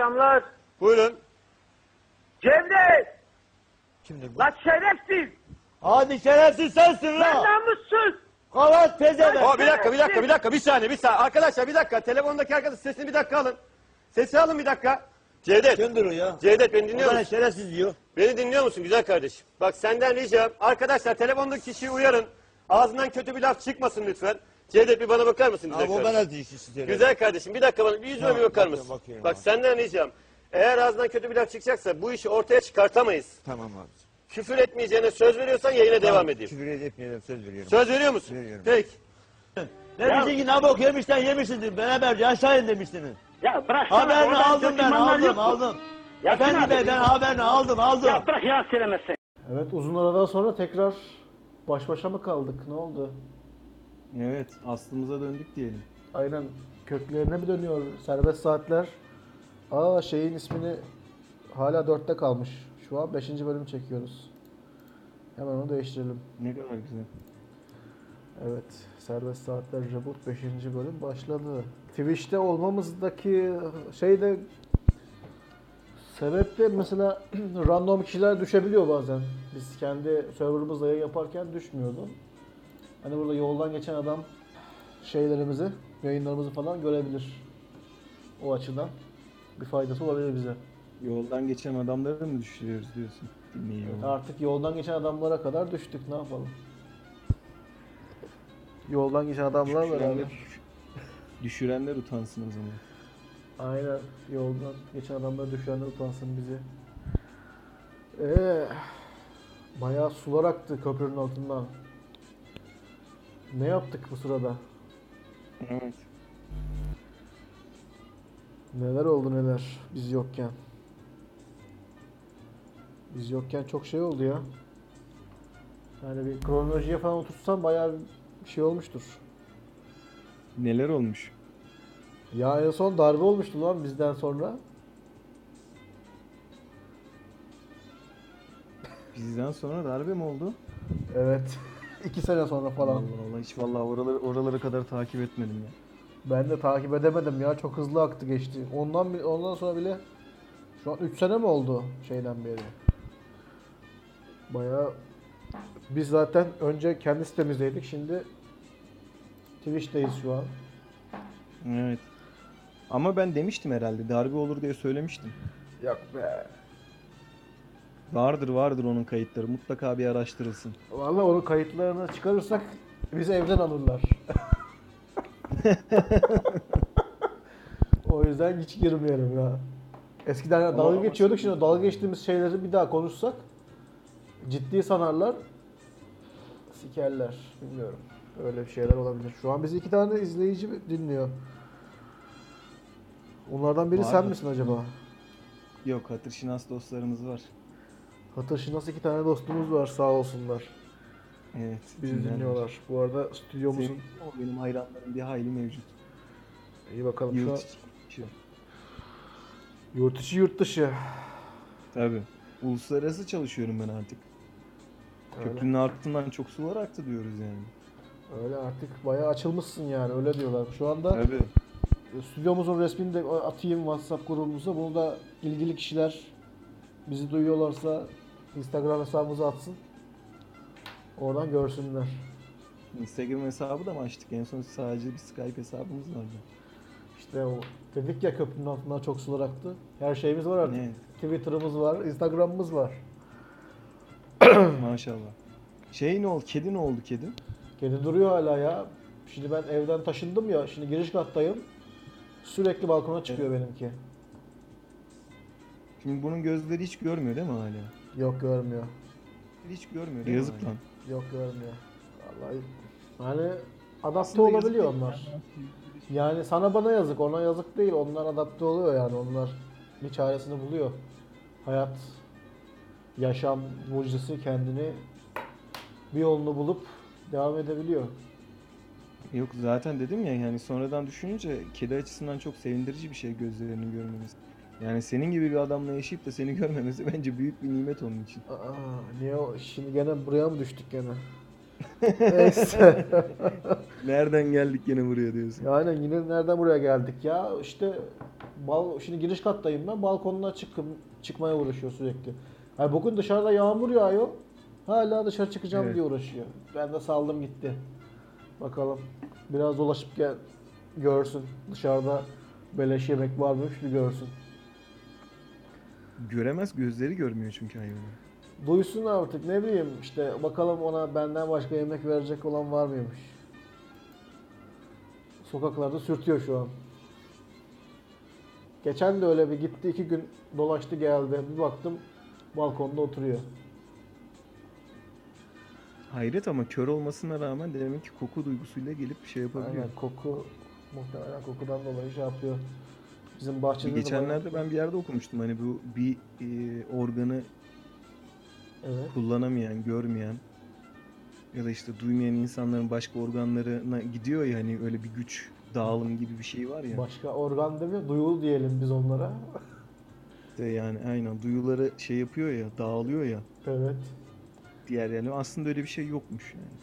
akşamlar. Buyurun. Cevdet! Kimdir bu? Lan şerefsiz! Hadi şerefsiz sensin Lan la. namussuz! Kavat pezevenk. O bir dakika bir dakika bir dakika bir saniye bir saniye. Arkadaşlar bir dakika telefondaki arkadaş sesini bir dakika alın. Sesi alın bir dakika. Cevdet. Kimdir o ya? Cevdet beni dinliyor O musun? şerefsiz diyor. Beni dinliyor musun güzel kardeşim? Bak senden ricam arkadaşlar telefondaki kişiyi uyarın. Ağzından kötü bir laf çıkmasın lütfen. Cevdet bir bana bakar mısın güzel Abi o kardeşim? bana dişisi söylüyor. Güzel kardeşim bir dakika bana bir yüzüme Tamam, bir bakar bakıyorum, mısın? bakıyorum Bak abi. senden ricam. Eğer ağzından kötü bir laf çıkacaksa bu işi ortaya çıkartamayız. Tamam abi. Küfür etmeyeceğine söz veriyorsan yayına devam edeyim. Küfür etmeyelim söz veriyorum. Söz veriyor musun? Veriyorum. Peki. Demişsin ki ne bok yemişsen yemişsindir. Beraberce aşağı in demiştiniz. Ya bırak Haberini aldım ben aldım aldım. Ya Efendi Sinan bey abi. ben haberini aldım aldım. Ya bırak ya söylemesin. Evet uzun aradan sonra tekrar baş başa mı kaldık? Ne oldu? Evet, aslımıza döndük diyelim. Aynen köklerine mi dönüyor serbest saatler? Aa şeyin ismini hala dörtte kalmış. Şu an 5. bölüm çekiyoruz. Hemen onu değiştirelim. Ne kadar güzel. Evet serbest saatler reboot 5. bölüm başladı. Twitch'te olmamızdaki şey de sebep de mesela random kişiler düşebiliyor bazen. Biz kendi serverımızda yayın yaparken düşmüyordu. Hani burada yoldan geçen adam şeylerimizi, yayınlarımızı falan görebilir. O açıdan bir faydası olabilir bize. Yoldan geçen adamları mı düşürüyoruz diyorsun? Dinleyiyor. Artık yoldan geçen adamlara kadar düştük ne yapalım. Yoldan geçen adamlar beraber. Düşürenler, düşürenler utansın o zaman. Aynen yoldan geçen adamlar düşenler utansın bizi. Ee, bayağı sular aktı köprünün altından. Ne yaptık bu sırada? Evet. Neler oldu neler biz yokken. Biz yokken çok şey oldu ya. Yani bir kronolojiye falan oturtsam bayağı bir şey olmuştur. Neler olmuş? Ya en son darbe olmuştu lan bizden sonra. Bizden sonra darbe mi oldu? Evet. İki sene sonra falan. Allah Allah hiç vallahi oraları oralara kadar takip etmedim ya. Ben de takip edemedim ya. Çok hızlı aktı geçti. Ondan bi- ondan sonra bile şu an 3 sene mi oldu şeyden beri? Bayağı biz zaten önce kendi sitemizdeydik. Şimdi Twitch'teyiz şu an. Evet. Ama ben demiştim herhalde darbe olur diye söylemiştim. Yok be. Vardır vardır onun kayıtları mutlaka bir araştırılsın. Vallahi onun kayıtlarını çıkarırsak bizi evden alırlar. o yüzden hiç girmeyelim ya. Eskiden dalga ama geçiyorduk şimdi- şimdi dalga geçtiğimiz şeyleri bir daha konuşsak ciddi sanarlar. Sikerler. Bilmiyorum. Öyle bir şeyler olabilir. Şu an bizi iki tane izleyici dinliyor. Onlardan biri sen Vardır. misin acaba? Yok hatır şinas dostlarımız var. Hatır nasıl iki tane dostumuz var sağ olsunlar. Evet. Bizi dinlerler. dinliyorlar. Bu arada stüdyomuzun Senin, o benim hayranlarım bir hayli mevcut. iyi bakalım Yurt içi. yurt içi yurt dışı. Tabii. Uluslararası çalışıyorum ben artık. Öyle. Köprünün altından çok sular aktı diyoruz yani. Öyle artık bayağı açılmışsın yani öyle diyorlar. Şu anda Tabii. stüdyomuzun resmini de atayım WhatsApp grubumuza. Bunu da ilgili kişiler bizi duyuyorlarsa Instagram hesabımıza atsın. Oradan görsünler. Instagram hesabı da mı açtık? En son sadece bir Skype hesabımız vardı. İşte o dedik ya köprünün altından çok sular aktı. Her şeyimiz var artık. Ne? Twitter'ımız var, Instagram'ımız var. Maşallah. Şey ne oldu? Kedi ne oldu kedi? Kedi duruyor hala ya. Şimdi ben evden taşındım ya. Şimdi giriş kattayım. Sürekli balkona çıkıyor benimki. Şimdi bunun gözleri hiç görmüyor değil mi hala? Yok görmüyor. Hiç görmüyor değil mi Yazık lan. Yok görmüyor. Vallahi yani adapte Aslında yazık olabiliyor değil. onlar. Yani sana bana yazık, ona yazık değil. Onlar adapte oluyor yani. Onlar bir çaresini buluyor. Hayat, yaşam mucizesi kendini bir yolunu bulup devam edebiliyor. Yok zaten dedim ya yani sonradan düşününce kedi açısından çok sevindirici bir şey gözlerini görmemiz. Yani senin gibi bir adamla yaşayıp da seni görmemesi bence büyük bir nimet onun için. Aa, niye o? Şimdi gene buraya mı düştük gene? Neyse. Nereden geldik yine buraya diyorsun. Yani yine nereden buraya geldik ya? İşte bal şimdi giriş kattayım ben. Balkonuna çıkım çıkmaya uğraşıyor sürekli. Yani bugün dışarıda yağmur yağıyor. Hala dışarı çıkacağım Evet. diye uğraşıyor. Ben de saldım gitti. Bakalım. Biraz dolaşıp gel görsün. Dışarıda beleş yemek varmış bir görsün. Göremez gözleri görmüyor çünkü hayvanı. Duysun artık ne bileyim işte bakalım ona benden başka yemek verecek olan var mıymış. Sokaklarda sürtüyor şu an. Geçen de öyle bir gitti iki gün dolaştı geldi. Bir baktım balkonda oturuyor. Hayret ama kör olmasına rağmen demek ki koku duygusuyla gelip şey yapabiliyor. Aynen koku muhtemelen kokudan dolayı şey yapıyor. Bizim bahçede Bir de geçenlerde ben bir yerde okumuştum hani bu bir e, organı Evet. kullanamayan, görmeyen ya da işte duymayan insanların başka organlarına gidiyor ya hani öyle bir güç dağılım gibi bir şey var ya. Başka organ demiyor, duyulu diyelim biz onlara. İşte yani aynen duyuları şey yapıyor ya, dağılıyor ya evet. diğer yani aslında öyle bir şey yokmuş yani.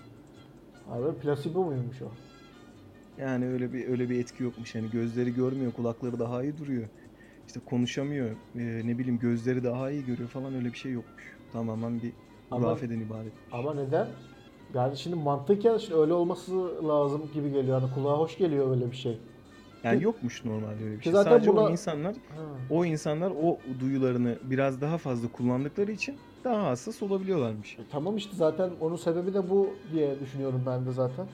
Abi plasebo muymuş o? Yani öyle bir öyle bir etki yokmuş. Yani gözleri görmüyor, kulakları daha iyi duruyor. İşte konuşamıyor, e, ne bileyim gözleri daha iyi görüyor falan öyle bir şey yokmuş. Tamamen bir hurafeden ibaret. Ama neden? Yani şimdi mantıken şimdi öyle olması lazım gibi geliyor. Yani kulağa hoş geliyor öyle bir şey. Yani yokmuş normalde öyle bir şey. zaten Sadece buna- o insanlar o insanlar o duyularını biraz daha fazla kullandıkları için daha hassas olabiliyorlarmış. E, tamam işte zaten onun sebebi de bu diye düşünüyorum ben de zaten.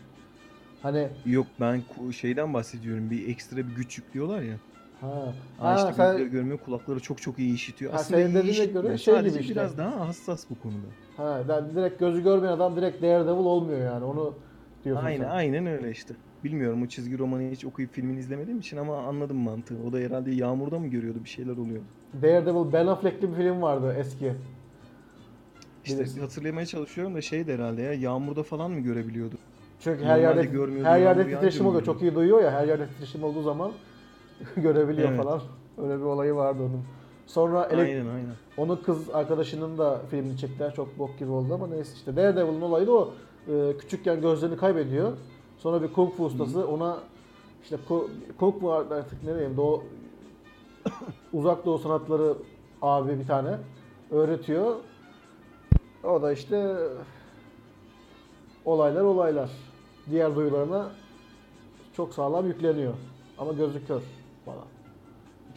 Hani Yok ben ku- şeyden bahsediyorum. Bir ekstra bir güç yüklüyorlar ya. ha, Ha, işte sen- gözleri görmüyor, kulakları çok çok iyi işitiyor. Ha, Aslında senin iyi dediğine işitmiyor. göre şey Sadece gibi işte. biraz daha hassas bu konuda. ha, yani direkt gözü görmeyen adam direkt Daredevil olmuyor yani. Onu diyorsun Aynen sen. aynen öyle işte. Bilmiyorum o çizgi romanı hiç okuyup filmini izlemediğim için ama anladım mantığı. O da herhalde yağmurda mı görüyordu bir şeyler oluyor. Daredevil Ben Affleck'li bir film vardı eski. İşte Bilirsin. hatırlamaya çalışıyorum da şeydi herhalde ya yağmurda falan mı görebiliyordu? Çünkü her Normalde yerde her yerde titreşim oluyor. Çok iyi duyuyor ya. Her yerde titreşim olduğu zaman görebiliyor Evet. falan. Öyle bir olayı vardı onun. Sonra elek- Aynen aynen. Onun kız arkadaşının da filmini çektiler. Çok bok gibi oldu ama neyse işte. Daredevil'ın olayı da o. Ee, küçükken gözlerini kaybediyor. Sonra bir kung fu ustası ona işte ku- kung fu artık ne diyeyim doğu uzak doğu sanatları abi bir tane öğretiyor. O da işte olaylar olaylar. Diğer duyularına çok sağlam yükleniyor. Ama gözü kör falan.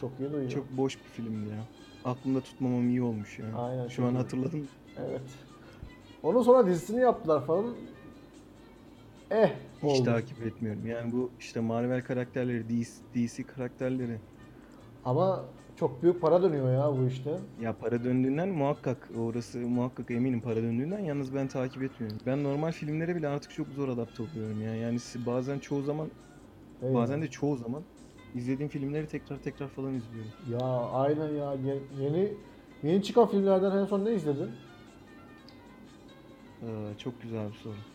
Çok iyi duyuyor. Çok boş bir filmdi ya. Aklımda tutmamam iyi olmuş ya. Aynen, Şu an hatırladım. Evet. Onun sonra dizisini yaptılar falan. Eh Hiç oldu. takip etmiyorum. Yani bu işte Marvel karakterleri, DC, DC karakterleri. Ama çok büyük para dönüyor ya bu işte. Ya para döndüğünden muhakkak orası muhakkak eminim para döndüğünden yalnız ben takip etmiyorum. Ben normal filmlere bile artık çok zor adapte oluyorum ya. Yani bazen çoğu zaman Eyvah. bazen de çoğu zaman izlediğim filmleri tekrar tekrar falan izliyorum. Ya aynen ya. Ye- Yeni yeni çıkan filmlerden en son ne izledin? Ee, çok güzel bir soru.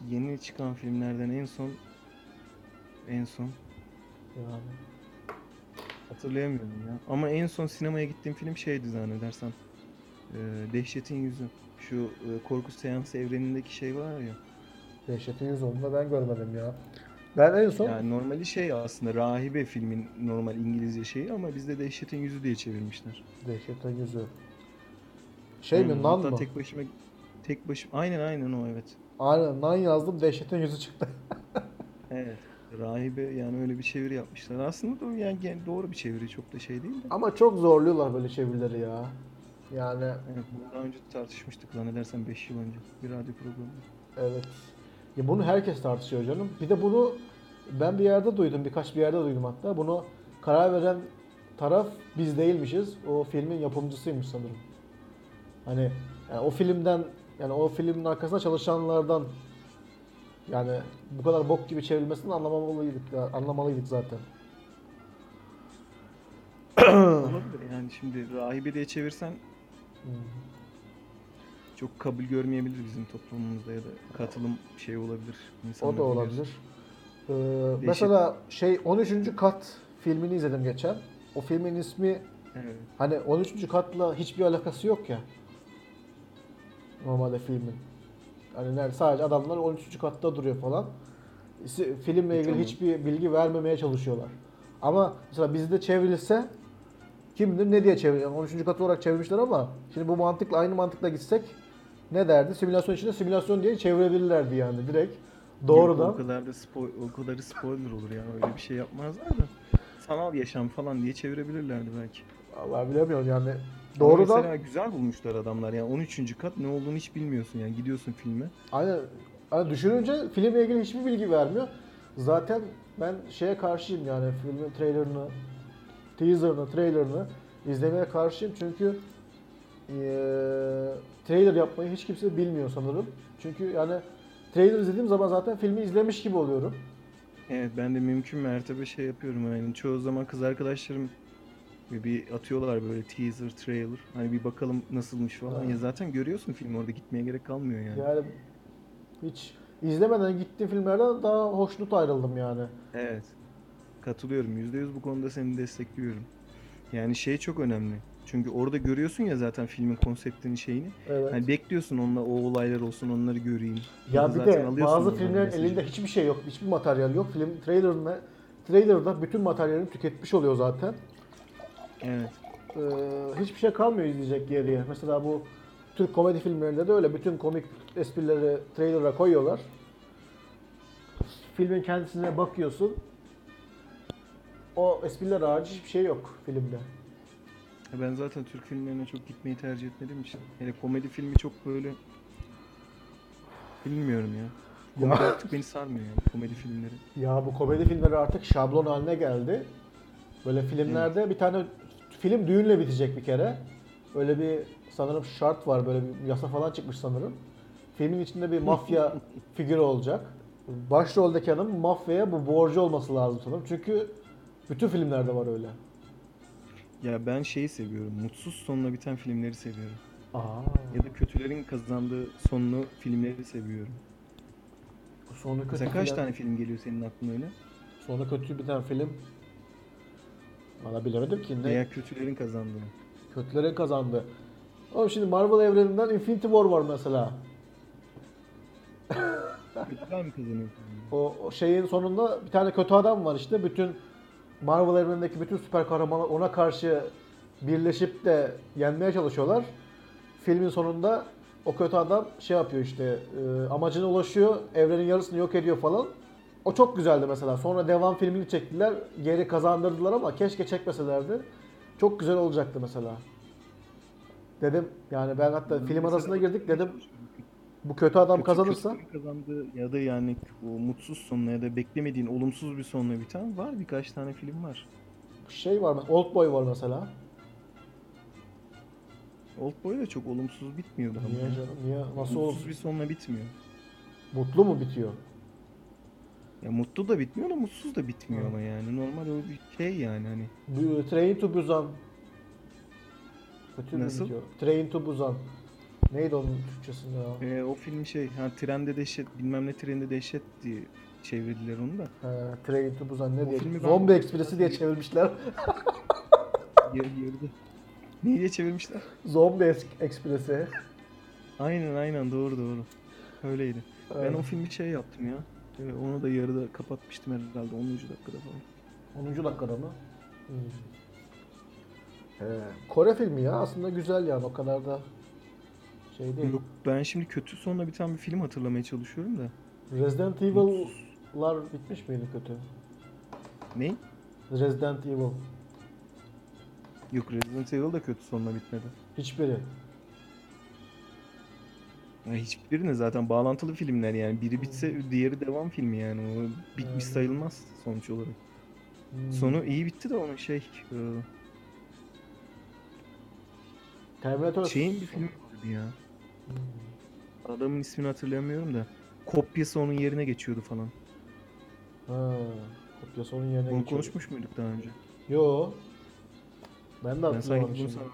Yeni çıkan filmlerden en son en son Yani. Hatırlayamıyorum ya. Ama en son sinemaya gittiğim film şeydi zannedersem. Ee, Dehşetin Yüzü. Şu e, korku seansı evrenindeki şey var ya. Dehşetin yüz olduğunda ben görmedim ya. Ben en son Yani normali şey aslında rahibe filmin normal İngilizce şeyi ama bizde Dehşetin Yüzü diye çevirmişler. Dehşetin yüzü. Şey Aynen, mi Nan mı? tek başıma tek başım aynen aynen o evet. Aynen Nan yazdım Dehşetin yüzü çıktı. Evet. Rahibe yani öyle bir çeviri yapmışlar. Aslında da yani gen- doğru bir çeviri çok da şey değil de. Ama çok zorluyorlar böyle çevirileri ya. Yani Evet, bunu daha önce tartışmıştık zannedersem 5 yıl önce bir radyo programında. Evet. Ya bunu herkes tartışıyor canım. Bir de bunu ben bir yerde duydum, birkaç bir yerde duydum hatta. Bunu karar veren taraf biz değilmişiz. O filmin yapımcısıymış sanırım. Hani yani o filmden yani o filmin arkasında çalışanlardan yani bu kadar bok gibi çevrilmesini anlamalıydık, anlamalıydık zaten. Olabilir yani şimdi rahibe diye çevirsen Hmm. çok kabul görmeyebilir bizim toplumumuzda ya da katılım şey olabilir. O da bilir. olabilir. Ee, mesela şey 13. kat filmini izledim geçen. O filmin ismi Evet. Hani 13. katla hiçbir alakası yok ya. normalde filmin. Hani sadece adamlar 13. katta duruyor falan. Filmle ilgili hiçbir bilgi vermemeye çalışıyorlar. Ama mesela bizde çevrilse kim bilir ne diye çevir. Yani 13. kat olarak çevirmişler ama şimdi bu mantıkla aynı mantıkla gitsek ne derdi? Simülasyon içinde simülasyon diye çevirebilirlerdi yani direkt. Yok, Doğrudan. o kadar da spo- o kadarı spoiler olur ya. Öyle bir şey yapmazlar da. Sanal yaşam falan diye çevirebilirlerdi belki. Allah bilemiyorum yani. Doğrudan mesela güzel bulmuşlar adamlar. Yani 13. kat ne olduğunu hiç bilmiyorsun yani. Gidiyorsun filme. Aynen. Hani düşününce filmle ilgili hiçbir bilgi vermiyor. Zaten ben şeye karşıyım yani filmin trailerını, teaserını, trailerını izlemeye karşıyım çünkü eee, trailer yapmayı hiç kimse bilmiyor sanırım. Çünkü yani trailer izlediğim zaman zaten filmi izlemiş gibi oluyorum. Evet ben de mümkün mertebe şey yapıyorum yani. Çoğu zaman kız arkadaşlarım bir, bir atıyorlar böyle teaser, trailer. Hani bir bakalım nasılmış falan. Ha. Ya zaten görüyorsun filmi orada gitmeye gerek kalmıyor yani. Yani hiç izlemeden gittiğim filmlerden daha hoşnut ayrıldım yani. Evet. Katılıyorum. %100 bu konuda seni destekliyorum. Yani şey çok önemli. Çünkü orada görüyorsun ya zaten filmin konseptini şeyini. Evet. Hani bekliyorsun onunla o olaylar olsun onları göreyim. Ya Orada bir de bazı filmlerin mesajı. elinde hiçbir şey yok, hiçbir materyal yok. Film trailerında trailerda bütün materyalini tüketmiş oluyor zaten. Evet. Ee, hiçbir şey kalmıyor izleyecek geriye. Mesela bu Türk komedi filmlerinde de öyle. Bütün komik esprileri trailer'a koyuyorlar. Filmin kendisine bakıyorsun. O espriler hariç hiçbir şey yok filmde. Ya Ben zaten Türk filmlerine çok gitmeyi tercih etmediğim için. Hele komedi filmi çok böyle bilmiyorum ya. Komedi artık beni sarmıyor yani komedi filmleri. Ya bu komedi filmleri artık şablon haline geldi. Böyle filmlerde bir tane film düğünle bitecek bir kere. Öyle bir sanırım şart var böyle bir yasa falan çıkmış sanırım. Filmin içinde bir mafya figürü olacak. Başroldeki adam mafyaya bu borcu olması lazım sanırım. Çünkü bütün filmlerde var öyle. Ya ben şeyi seviyorum. Mutsuz sonla biten filmleri seviyorum. Aa. Ya da kötülerin kazandığı sonlu filmleri seviyorum. Sonu kötü Mesela kaç tane film geliyor senin aklına öyle? Sonu kötü biten film. Valla bilemedim ki ne Veya kötülerin kazandığı. kötülerin kazandı. Oğlum şimdi Marvel evreninden Infinity War var mesela. Kötüler mi kazanıyor? O, o şeyin sonunda bir tane kötü adam var işte. Bütün Marvel evrenindeki bütün süper kahramanlar ona karşı birleşip de yenmeye çalışıyorlar. Filmin sonunda o kötü adam şey yapıyor işte e, amacına ulaşıyor, evrenin yarısını yok ediyor falan. O çok güzeldi mesela. Sonra devam filmini çektiler, geri kazandırdılar ama keşke çekmeselerdi. Çok güzel olacaktı mesela. Dedim yani ben hatta film arasına girdik dedim Kötü- bu kötü adam kötü- kazanırsa kötülerin kazandığı ya da yani o mutsuz sonla ya da beklemediğin olumsuz bir sonla biten var birkaç tane film var. şey var mesela Oldboy var mesela. Oldboy da çok olumsuz bitmiyordu ama. Niye canım? Niye? Nasıl Mutsuz olur? bir sonla bitmiyor. Mutlu mu bitiyor? Ya mutlu da bitmiyor da mutsuz da bitmiyor Hı. ama yani normal o bir şey yani hani. Bu- Train to Busan. Kötü Nasıl? Train to Busan. Neydi onun Türkçesi ya? Ee, o film şey ha trende dehşet bilmem ne trende dehşet diye çevirdiler onu da. He, Train to Busan ne diye? filmi ben- Zombi Express'i diye çevirmişler. Yarı yarıda. Ne diye çevirmişler? Zombi Es- Express'i. Aynen aynen doğru doğru. Öyleydi. Ben o filmi şey yaptım ya. Ee, onu da yarıda kapatmıştım herhalde 10. dakikada falan. 10. dakikada mı? Hmm. He, Kore filmi ya aslında güzel yani o kadar da şey değil. Yok ben şimdi kötü sonla biten bir film hatırlamaya çalışıyorum da. Resident Evil'lar bitmiş miydi kötü? Ne? Resident Evil. Yok Resident Evil da kötü sonla bitmedi. Hiçbiri. Ya hiçbirini zaten bağlantılı filmler yani. Biri bitse diğeri devam filmi yani. O bitmiş Yani. sayılmaz sonuç olarak. Hmm. Sonu iyi bitti de onun şey e, Terminator şeyin bir filmi vardı ya. Hmm. Adamın ismini hatırlayamıyorum da. Kopyası onun yerine geçiyordu falan. Ha, kopyası onun yerine Bunu geçiyor. konuşmuş muyduk daha önce? Yo. Ben de Ben sanki bunu sana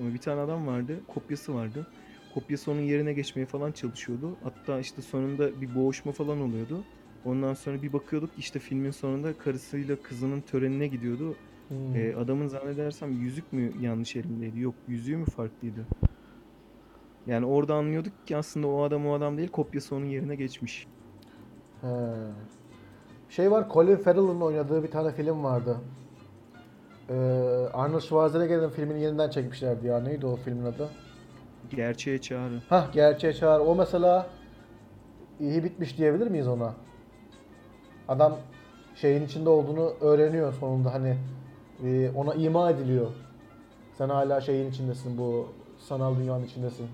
ama bir tane adam vardı, kopyası vardı. Kopyası onun yerine geçmeye falan çalışıyordu. Hatta işte sonunda bir boğuşma falan oluyordu. Ondan sonra bir bakıyorduk işte filmin sonunda karısıyla kızının törenine gidiyordu. Hmm. Ee, adamın zannedersem yüzük mü yanlış elindeydi? Yok yüzüğü mü farklıydı? Yani orada anlıyorduk ki aslında o adam o adam değil kopyası onun yerine geçmiş. He. Şey var Colin Farrell'ın oynadığı bir tane film vardı. Ee, Arnold Schwarzenegger'in filmini yeniden çekmişlerdi ya. Neydi o filmin adı? Gerçeğe çağrı. Hah Gerçeğe Çağrı. O mesela iyi bitmiş diyebilir miyiz ona? Adam şeyin içinde olduğunu öğreniyor sonunda hani e, ona ima ediliyor. Sen hala şeyin içindesin bu sanal dünyanın içindesin.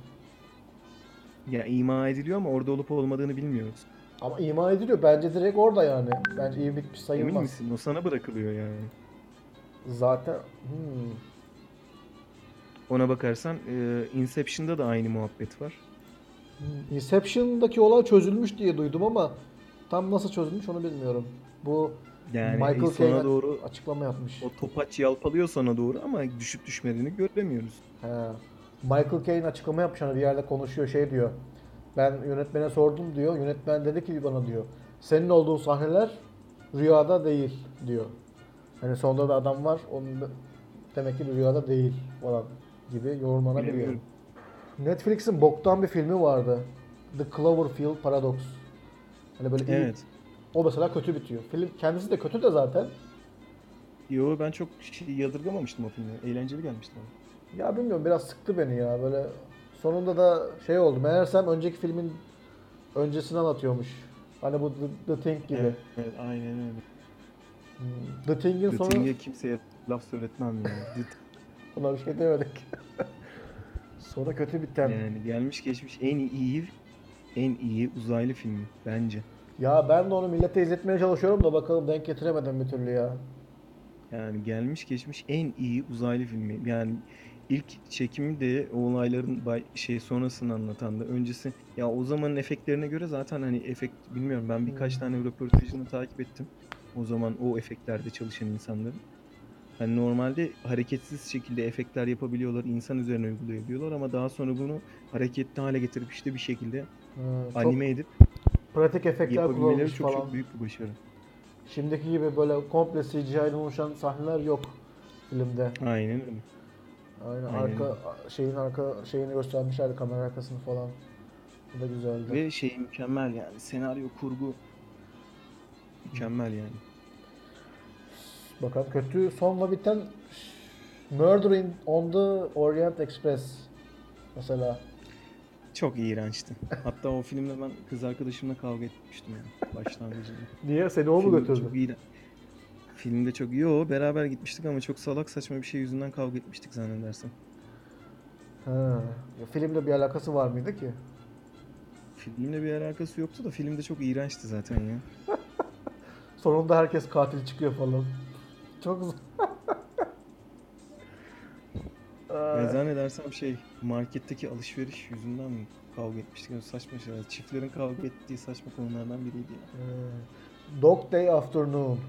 Ya ima ediliyor ama orada olup olmadığını bilmiyoruz. Ama ima ediliyor. Bence direkt orada yani. Bence iyi bitmiş Emin sayılmaz. misin? O sana bırakılıyor yani. Zaten hmm. Ona bakarsan e, Inception'da da aynı muhabbet var. Inception'daki olay çözülmüş diye duydum ama tam nasıl çözülmüş onu bilmiyorum. Bu Yani Michael Caine doğru açıklama yapmış. o topaç yalpalıyor sana doğru ama düşüp düşmediğini göremiyoruz. He. Michael Caine açıklama yapmış hani bir yerde konuşuyor şey diyor. Ben yönetmene sordum diyor. Yönetmen dedi ki bana diyor. Senin olduğun sahneler rüyada değil diyor. Hani sonunda da adam var. Onun demek ki rüyada değil falan gibi yorumlanabiliyor. Netflix'in boktan bir filmi vardı. The Cloverfield Paradox. Hani böyle iyi- Evet. o mesela kötü bitiyor. Film kendisi de kötü de zaten. Yo ben çok şey yadırgamamıştım o filmi. Eğlenceli gelmişti bana. Ya bilmiyorum biraz sıktı beni ya böyle sonunda da şey oldu. Meğersem önceki filmin öncesini anlatıyormuş. Hani bu The, The Thing gibi. Evet, evet aynen öyle. Hmm. The Thing'in The sonu Thing'e kimseye laf söyletmem ya. Ona bir şey demedik. Sonra kötü biten. yani gelmiş geçmiş en iyi en iyi uzaylı filmi bence. Ya ben de onu millete izletmeye çalışıyorum da bakalım denk getiremedim bir türlü ya. Yani gelmiş geçmiş en iyi uzaylı filmi. Yani ilk çekimi de o olayların şey sonrasını anlatan da öncesi ya o zamanın efektlerine göre zaten hani efekt bilmiyorum ben birkaç Hmm. tane röportajını takip ettim. O zaman o efektlerde çalışan insanların. Hani normalde hareketsiz şekilde efektler yapabiliyorlar, insan üzerine uygulayabiliyorlar ama daha sonra bunu hareketli hale getirip işte bir şekilde çok anime edip pratik efektler yapabilmeleri çok falan. çok büyük bir başarı. Şimdiki gibi böyle komple CGI'den oluşan sahneler yok filmde. Aynen öyle. Aynen, Aynen arka şeyin arka şeyini göstermişlerdi kamera arkasını falan. Bu da güzeldi. Ve şey mükemmel yani senaryo kurgu mükemmel yani. Bakalım kötü sonla biten Murder in on the Orient Express mesela. Çok iğrençti. Hatta o filmde ben kız arkadaşımla kavga etmiştim yani başlangıcında. Niye seni o mu Filmde götürdü? Çok iğren... Filmde çok yo beraber gitmiştik ama çok salak saçma bir şey yüzünden kavga etmiştik zannedersem. Ha. Ya, filmle bir alakası var mıydı ki? Filmle bir alakası yoktu da filmde çok iğrençti zaten ya. Sonunda herkes katil çıkıyor falan. Çok zor. Ya zannedersem şey marketteki alışveriş yüzünden mi kavga etmiştik? Yani saçma şeyler. Çiftlerin kavga ettiği saçma konulardan biriydi ya. Ee, Dog Day Afternoon.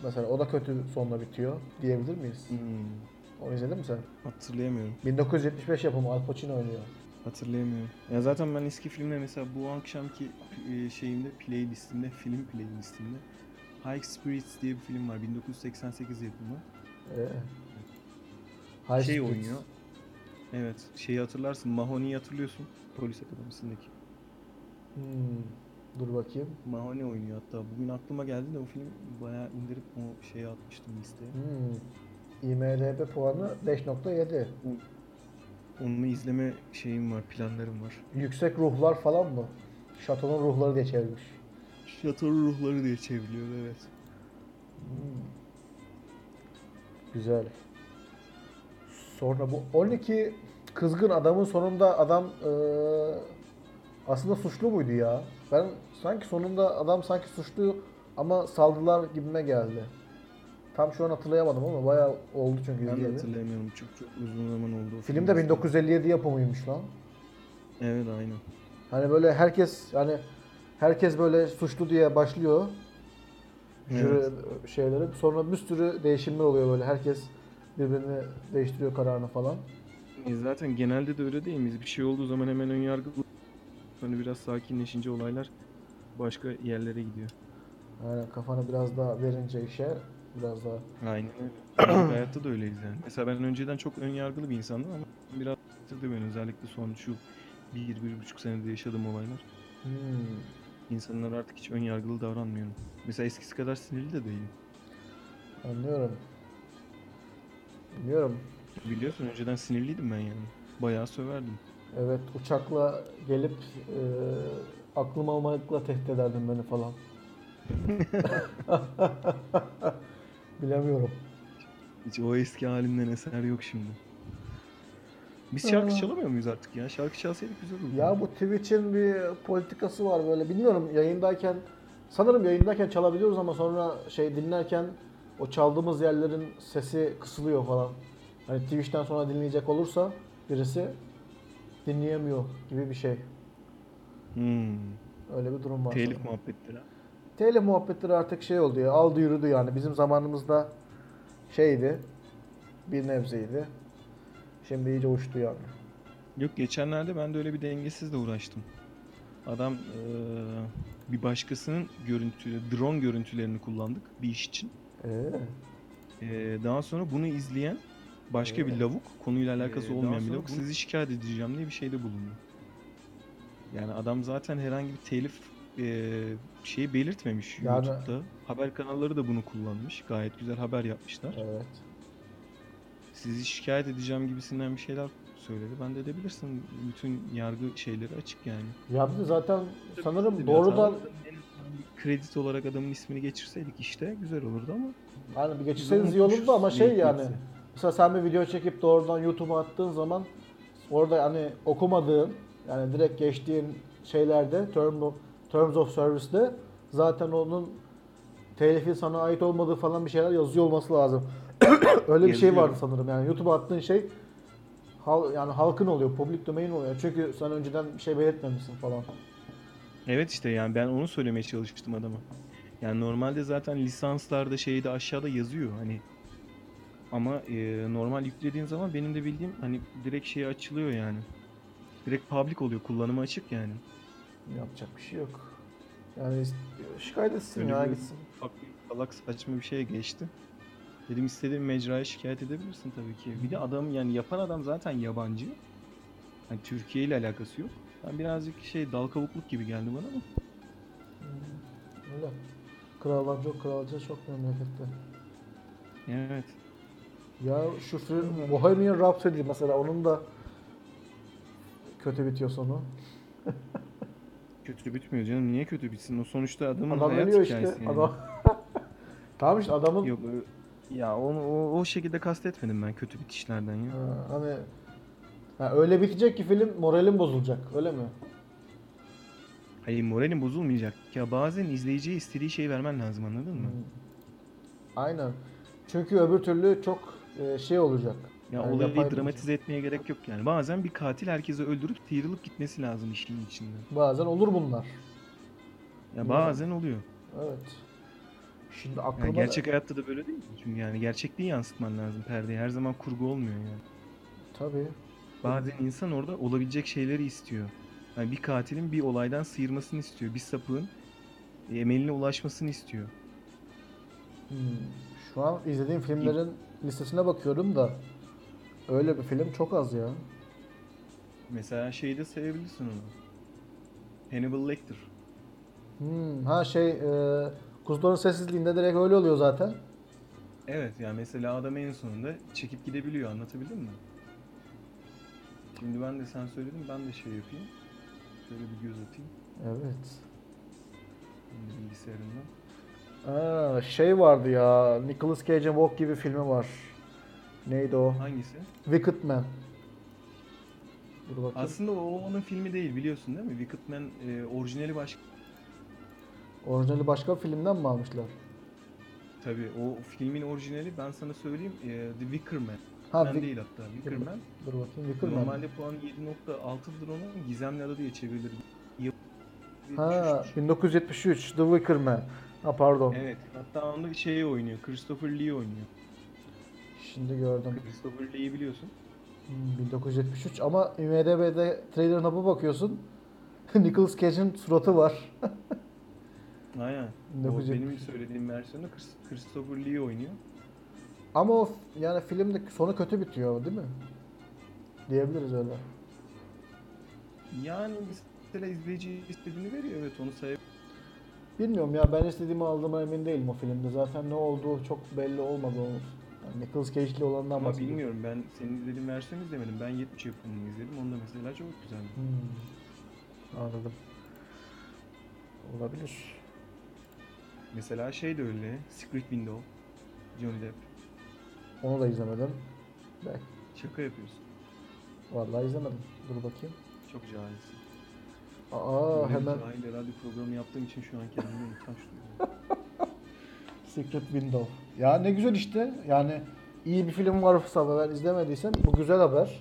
Mesela o da kötü sonla bitiyor diyebilir miyiz? Hmm, Onu izledin mi sen? hatırlayamıyorum. 1975 yapımı Al Pacino oynuyor. Hatırlayamıyorum. Ya zaten ben eski filmler mesela bu akşamki e, şeyimde playlistimde, film playlistimde High Spirits diye bir film var. 1988 yapımı. Ee, High şey Spirits. oynuyor. Evet. Şeyi hatırlarsın. Mahoney'i hatırlıyorsun. Polis akademisindeki. Hmm, dur bakayım. Mahoney oynuyor hatta. Bugün aklıma geldi de o film bayağı indirip o şeye atmıştım listeye. Hmm. IMDB puanı 5.7. Onu izleme şeyim var, planlarım var. Yüksek ruhlar falan mı? Şatonun ruhları diye çevirmiş. Şator ruhları diye çevriliyor evet. Güzel. Sonra bu 12 kızgın adamın sonunda adam eee, aslında suçlu muydu ya? Ben sanki sonunda adam sanki suçlu ama saldılar gibime geldi. Tam şu an hatırlayamadım ama bayağı oldu çünkü Ben de izleyeli. hatırlayamıyorum. Çok çok uzun zaman oldu. Film de izleyeli. 1957 yapımıymış lan. Evet aynen. Hani böyle herkes hani herkes böyle suçlu diye başlıyor. Jüri şeyleri. Sonra bir sürü değişimler oluyor böyle. Herkes birbirini değiştiriyor kararını falan. Zaten genelde de öyle değil miyiz? Bir şey olduğu zaman hemen ön yargı Sonra biraz sakinleşince olaylar başka yerlere gidiyor. Yani kafanı biraz daha verince işe biraz daha Aynen öyle. Hayatta da öyleyiz yani. Mesela ben önceden çok ön yargılı bir insandım ama biraz bitirdi beni özellikle son şu bir, bir buçuk senede yaşadığım olaylar. Hmm. İnsanlar artık hiç ön yargılı davranmıyorum. Mesela eskisi kadar sinirli de değilim. Anlıyorum. Biliyorum. Biliyorsun önceden sinirliydim ben yani. Bayağı söverdim. Evet uçakla gelip e, aklım almakla tehdit ederdin beni falan. Bilemiyorum. Hiç o eski halinden eser yok şimdi. Biz şarkı Aa. çalamıyor muyuz artık ya? Şarkı çalsaydık güzel olurdu. Ya bu Twitch'in bir politikası var böyle. Bilmiyorum yayındayken sanırım yayındayken çalabiliyoruz ama sonra şey dinlerken o çaldığımız yerlerin sesi kısılıyor falan. Hani Twitch'ten sonra dinleyecek olursa birisi dinleyemiyor gibi bir şey. Hmm. Öyle bir durum var. Telif sanırım. muhabbetleri. ha. Telif muhabbetleri artık şey oldu ya. Aldı yürüdü yani. Bizim zamanımızda şeydi. Bir nebzeydi. Şimdi iyice uçtu yani. Yok geçenlerde ben de öyle bir dengesizle uğraştım. Adam eee, bir başkasının görüntü, drone görüntülerini kullandık bir iş için. Ee, Eee, daha sonra bunu izleyen başka bir Ee? lavuk, konuyla alakası Ee, olmayan bir lavuk bunu- sizi şikayet edeceğim diye bir şeyde bulundu. Yani adam zaten herhangi bir telif eee, şeyi belirtmemiş Yani- YouTube'da. Haber kanalları da bunu kullanmış. Gayet güzel haber yapmışlar. evet. Sizi şikayet edeceğim gibisinden bir şeyler söyledi. Ben de edebilirsin. Bütün yargı şeyleri açık yani. Ya bir de zaten sanırım doğrudan kredi olarak adamın ismini geçirseydik işte güzel olurdu ama. hani bir geçirseniz iyi olurdu ama şey yani mesela sen bir video çekip doğrudan YouTube'a attığın zaman orada hani okumadığın yani direkt geçtiğin şeylerde term of, Terms of Service'de zaten onun telifi sana ait olmadığı falan bir şeyler yazıyor olması lazım. Öyle bir şey vardı sanırım yani YouTube'a attığın şey hal, yani halkın oluyor, public domain oluyor. Çünkü sen önceden bir şey belirtmemişsin falan. Evet işte yani ben onu söylemeye çalıştım adama. Yani normalde zaten lisanslarda şeyde aşağıda yazıyor hani. Ama e, normal yüklediğin zaman benim de bildiğim hani direkt şey açılıyor yani. Direkt public oluyor. Kullanıma açık yani. Yapacak bir şey yok. Yani şikayet etsin Öyle ya gitsin. Ufak bir salak saçma bir şeye geçti. Dedim istediğin mecraya şikayet edebilirsin tabii ki. Bir de adam yani yapan adam zaten yabancı. Hani Türkiye ile alakası yok. Ben birazcık şey dal kavukluk gibi geldi bana ama. Öyle. Krallar çok kralcı çok memlekette. Evet. Ya şu Bohemian Rhapsody mesela onun da kötü bitiyor sonu. Kötü bitmiyor canım. Niye kötü bitsin? O sonuçta adamın Adam hayat ölüyor işte. hikayesi yani. Adam Tamam işte adamın Yok ya onu o, o şekilde kastetmedim ben kötü bitişlerden ya. Ha, hani ha, öyle bitecek ki film moralim bozulacak. Öyle mi? Hayır moralin bozulmayacak. Ya bazen izleyiciye istediği şeyi vermen lazım anladın mı? Hmm. Aynen. Çünkü öbür türlü çok e, şey olacak. Ya Yani olayı yapay dramatize etmeye gerek yok yani. Bazen bir katil herkesi öldürüp sıyrılıp gitmesi lazım işin içinde. Bazen olur bunlar. Ya bazen oluyor. Evet. Şimdi Yani aklıma gerçek hayatta da böyle değil mi? Çünkü yani gerçekliği yansıtman lazım perdeye. Her zaman kurgu olmuyor yani. tabii. Bazen insan orada olabilecek şeyleri istiyor. Yani bir katilin bir olaydan sıyırmasını istiyor. Bir sapığın emeline ulaşmasını istiyor. Hmm. Şu an izlediğim filmlerin listesine bakıyorum da öyle bir film çok az ya. Mesela şeyi de sevebilirsin onu. Hannibal Lecter. Hmm. Ha şey e, Kuzuların Sessizliğinde direkt öyle oluyor zaten. Evet yani mesela adam en sonunda çekip gidebiliyor anlatabildim mi? Şimdi ben de sen söyledin ben de şey yapayım. Şöyle bir göz atayım. Evet. Şimdi bilgisayarımdan. Aa, şey vardı ya Nicolas Cage'in Walk gibi filmi var. Neydi o? Hangisi? Wicked Man. Dur bakayım. Aslında o onun filmi değil biliyorsun değil mi? Wicked Man e, orijinali başka. Orijinali başka bir filmden mi almışlar? Tabii o filmin orijinali ben sana söyleyeyim e, The Wicker Man. Ha, Wick- değil hatta Wicker Man. dur bakayım Wicked Man. Normalde puanı 7.6'dır onun gizemli adı diye çevrilir. Ha 73'tür. 1973 The Wicker Man. Ha pardon. Evet hatta onda şeyi oynuyor Christopher Lee oynuyor. Şimdi gördüm. Christopher Lee'yi biliyorsun. Hmm, 1973 ama IMDb'de trailerına bir bakıyorsun. Nicolas Cage'in suratı var. Aynen. O 1973. benim söylediğim versiyonda Chris- Christopher Lee oynuyor. Ama o f- yani filmde sonu kötü bitiyor değil mi? Diyebiliriz öyle. Yani mesela izleyici istediğini veriyor evet onu sayabilir. Bilmiyorum ya ben istediğimi aldığıma emin değilim o filmde. Zaten ne olduğu çok belli olmadı onun. Yani Nicolas Cage'li olandan Ama bahsediyorum. bilmiyorum ben senin izlediğin versiyonu izlemedim. Ben 70 yapımını izledim. Onda mesela çok güzeldi. Hmm. Anladım. Olabilir. Mesela şey de öyle. Secret Window. Johnny Depp. Onu da izlemedim. Belki. Şaka yapıyorsun. Vallahi izlemedim. Dur bakayım. Çok cahilsin. Aa Böyle hemen Cahil radyo programı yaptığım için şu an kendime utanç duyuyorum. Secret Window. Ya ne güzel işte. Yani iyi bir film varsa ben izlemediysem bu güzel haber.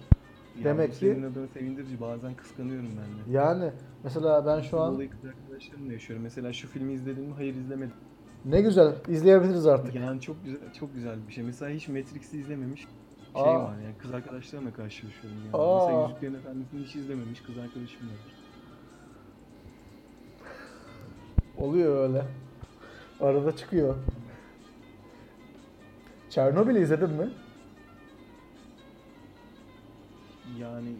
Demek ki- Senin adına sevindirici. Bazen kıskanıyorum ben de. Yani mesela ben şu an olayı kız arkadaşlarımla yaşıyorum. Mesela şu filmi izledin mi? Hayır izlemedim. ne güzel izleyebiliriz artık. Yani çok güzel çok güzel bir şey. Mesela hiç Matrix'i izlememiş şey Aa. var yani kız arkadaşlarımla karşılaşıyorum yani. Aa. Mesela Yüzüklerin Efendisi'ni hiç izlememiş kız arkadaşım var. Oluyor öyle. Arada çıkıyor. Çernobil'i izledin mi? Yani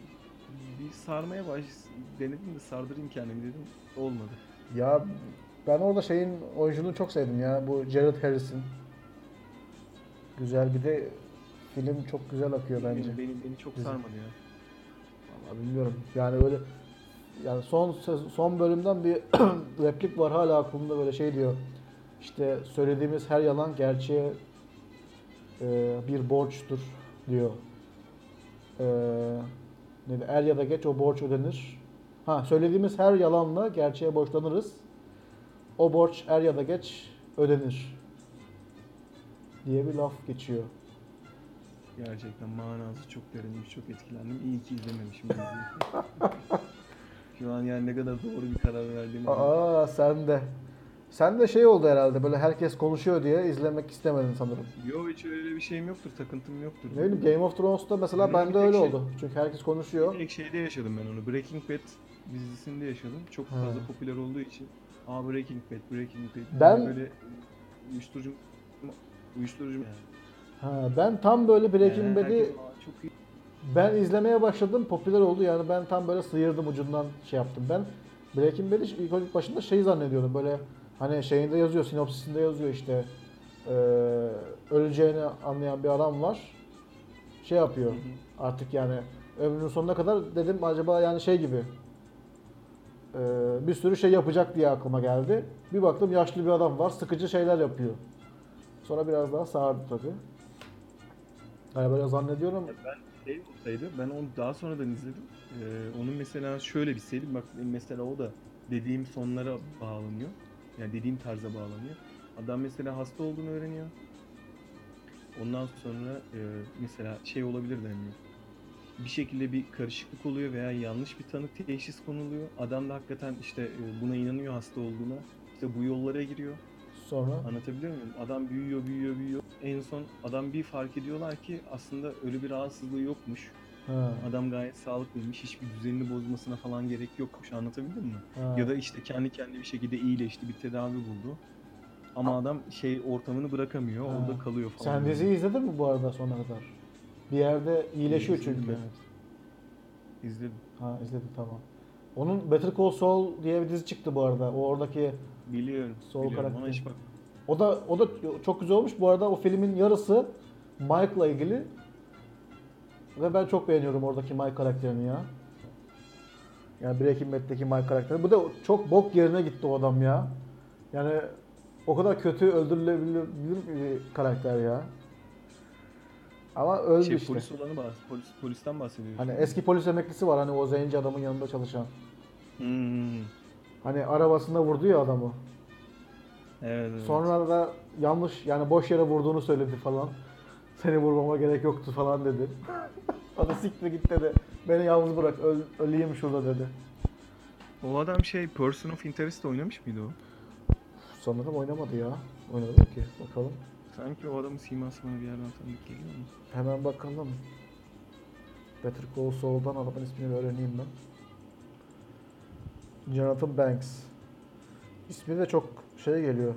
bir sarmaya baş denedim de sardırayım kendimi dedim. Olmadı. Ya ben orada şeyin oyunculuğunu çok sevdim ya. Bu Jared Harris'in. Güzel bir de film çok güzel akıyor bence. Bence. Beni, beni çok Dizi. sarmadı ya. Vallahi bilmiyorum. Yani böyle yani son son bölümden bir replik var hala aklımda böyle şey diyor. İşte söylediğimiz her yalan gerçeğe e, bir borçtur diyor. E, neydi? Er ya da geç o borç ödenir. Ha söylediğimiz her yalanla gerçeğe borçlanırız. O borç er ya da geç ödenir diye bir laf geçiyor. Gerçekten manası çok derinmiş, çok etkilendim. İyi ki izlememişim. Şu an yani ne kadar doğru bir karar verdiğimi Aa sen de. Sen de şey oldu herhalde böyle herkes konuşuyor diye izlemek istemedin sanırım. Yo hiç öyle bir şeyim yoktur, takıntım yoktur. Ne bileyim Game of Thrones'ta mesela Benim bende bir tek öyle şey- oldu. Çünkü herkes konuşuyor. Direkt şeyde yaşadım ben onu. Breaking Bad dizisinde yaşadım. Çok Ha. fazla popüler olduğu için. Aa Breaking Bad, Breaking Bad. Ben- Yani böyle uyuşturucu uyuşturucu yani. Ha, ben tam böyle Breaking Yani Bad'i herkes, "Aa, çok iyi. ben izlemeye başladım popüler oldu yani ben tam böyle sıyırdım ucundan şey yaptım. Ben Breaking Bad'i ilk ilk başında şey zannediyordum böyle hani şeyinde yazıyor sinopsisinde yazıyor işte eee, öleceğini anlayan bir adam var. Şey yapıyor Hı hı. artık yani ömrünün sonuna kadar dedim acaba yani şey gibi eee, bir sürü şey yapacak diye aklıma geldi. Bir baktım yaşlı bir adam var sıkıcı şeyler yapıyor. Sonra biraz daha sardı tabii. Yani böyle zannediyorum. Şey olsaydı ben onu daha sonradan izledim. Ee, onun mesela şöyle bir seri bak mesela o da dediğim sonlara bağlanıyor. Yani dediğim tarza bağlanıyor. Adam mesela hasta olduğunu öğreniyor. Ondan sonra e, mesela şey olabilir deniyor. Bir şekilde bir karışıklık oluyor veya yanlış bir tanı teşhis konuluyor. Adam da hakikaten işte e, buna inanıyor hasta olduğuna. İşte bu yollara giriyor. Sonra Anlatabiliyor muyum? Adam büyüyor, büyüyor, büyüyor. En son adam bir fark ediyorlar ki aslında öyle bir rahatsızlığı yokmuş. Ha, Adam gayet sağlıklıymış. Hiçbir düzenini bozmasına falan gerek yokmuş. Anlatabildim mi? ha. Ya da işte kendi kendine bir şekilde iyileşti, bir tedavi buldu. Ama adam şey ortamını bırakamıyor, Ha. orada kalıyor falan. Sen diziyi izledin mi bu arada sonuna kadar? Bir yerde iyileşiyor İzledim, çünkü. evet. İzledim. Ha izledim tamam. Onun Better Call Saul diye bir dizi çıktı bu arada. O oradaki Biliyorum. Sol biliyorum. karakter. Ona hiç bak. o da o da çok güzel olmuş. Bu arada o filmin yarısı Mike'la ilgili. Ve ben çok beğeniyorum oradaki Mike karakterini ya. Yani Breaking Bad'deki Mike karakteri. Bu da çok bok yerine gitti o adam ya. Yani o kadar kötü öldürülebilir bir karakter ya. Ama öldü Şey, işte. polis olanı bahs polis, polisten bahsediyorsun. Hani eski polis emeklisi var hani o zenci adamın yanında çalışan. Hmm. Hani arabasında vurdu ya adamı. Evet, evet. Sonra da yanlış yani boş yere vurduğunu söyledi falan. Seni vurmama gerek yoktu falan dedi. Hadi siktir git dedi. Beni yalnız bırak öl, öleyim şurada dedi. O adam şey Person of Interest oynamış mıydı o? Sanırım oynamadı ya. Oynadı ki? Bakalım. Sanki o adamın siması bana bir yerden tanıdık geliyor mu? Hemen bakalım. Better Call Saul'dan adamın ismini öğreneyim ben. Jonathan Banks. İsmi de çok şey geliyor.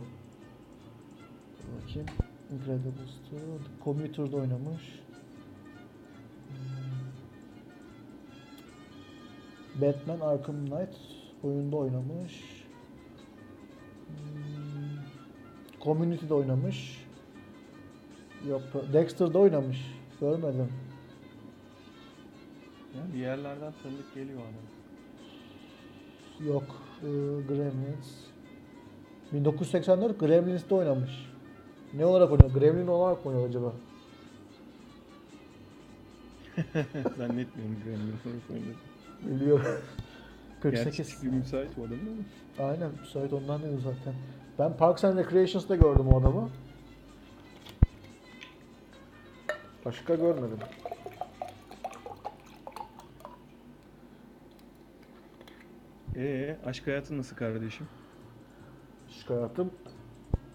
Bakayım. Incredible Story. Commuter'da oynamış. Hmm. Batman Arkham Knight oyunda oynamış. Hmm, Community'de oynamış. Yok, Dexter'da oynamış. Görmedim. Ya bir yerlerden tanıdık geliyor adam. Yok, e, Gremlins. 1984 Gremlins'te oynamış. Ne olarak oynuyor? Gremlin olarak mı oynuyor acaba? Zannetmiyorum Gremlin olarak oynadı. Biliyorum. Gerçi 48. tipi müsait o adamın ama. Aynen müsait ondan dedim zaten. Ben Parks and Recreations'ta gördüm o adamı. Başka görmedim. Ee, aşk hayatın nasıl kardeşim? Şikayetım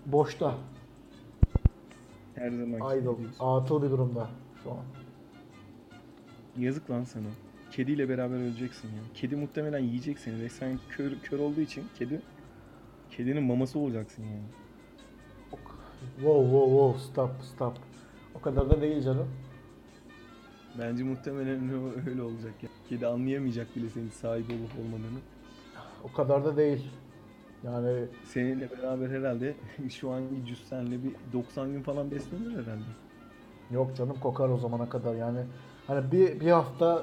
boşta. Her zaman Idle. Atıl bir durumda şu an. Yazık lan sana. Kediyle beraber öleceksin ya. Kedi muhtemelen yiyecek seni ve sen kör, kör olduğu için kedi kedinin maması olacaksın yani. Wow wow wow stop stop. O kadar da değil canım. Bence muhtemelen öyle olacak ya. Kedi anlayamayacak bile senin sahip olup olmadığını. O kadar da değil. Yani Seninle beraber herhalde şu anki cüssenle bir 90 gün falan beslenir herhalde. yok canım kokar o zamana kadar yani. Hani bir, bir hafta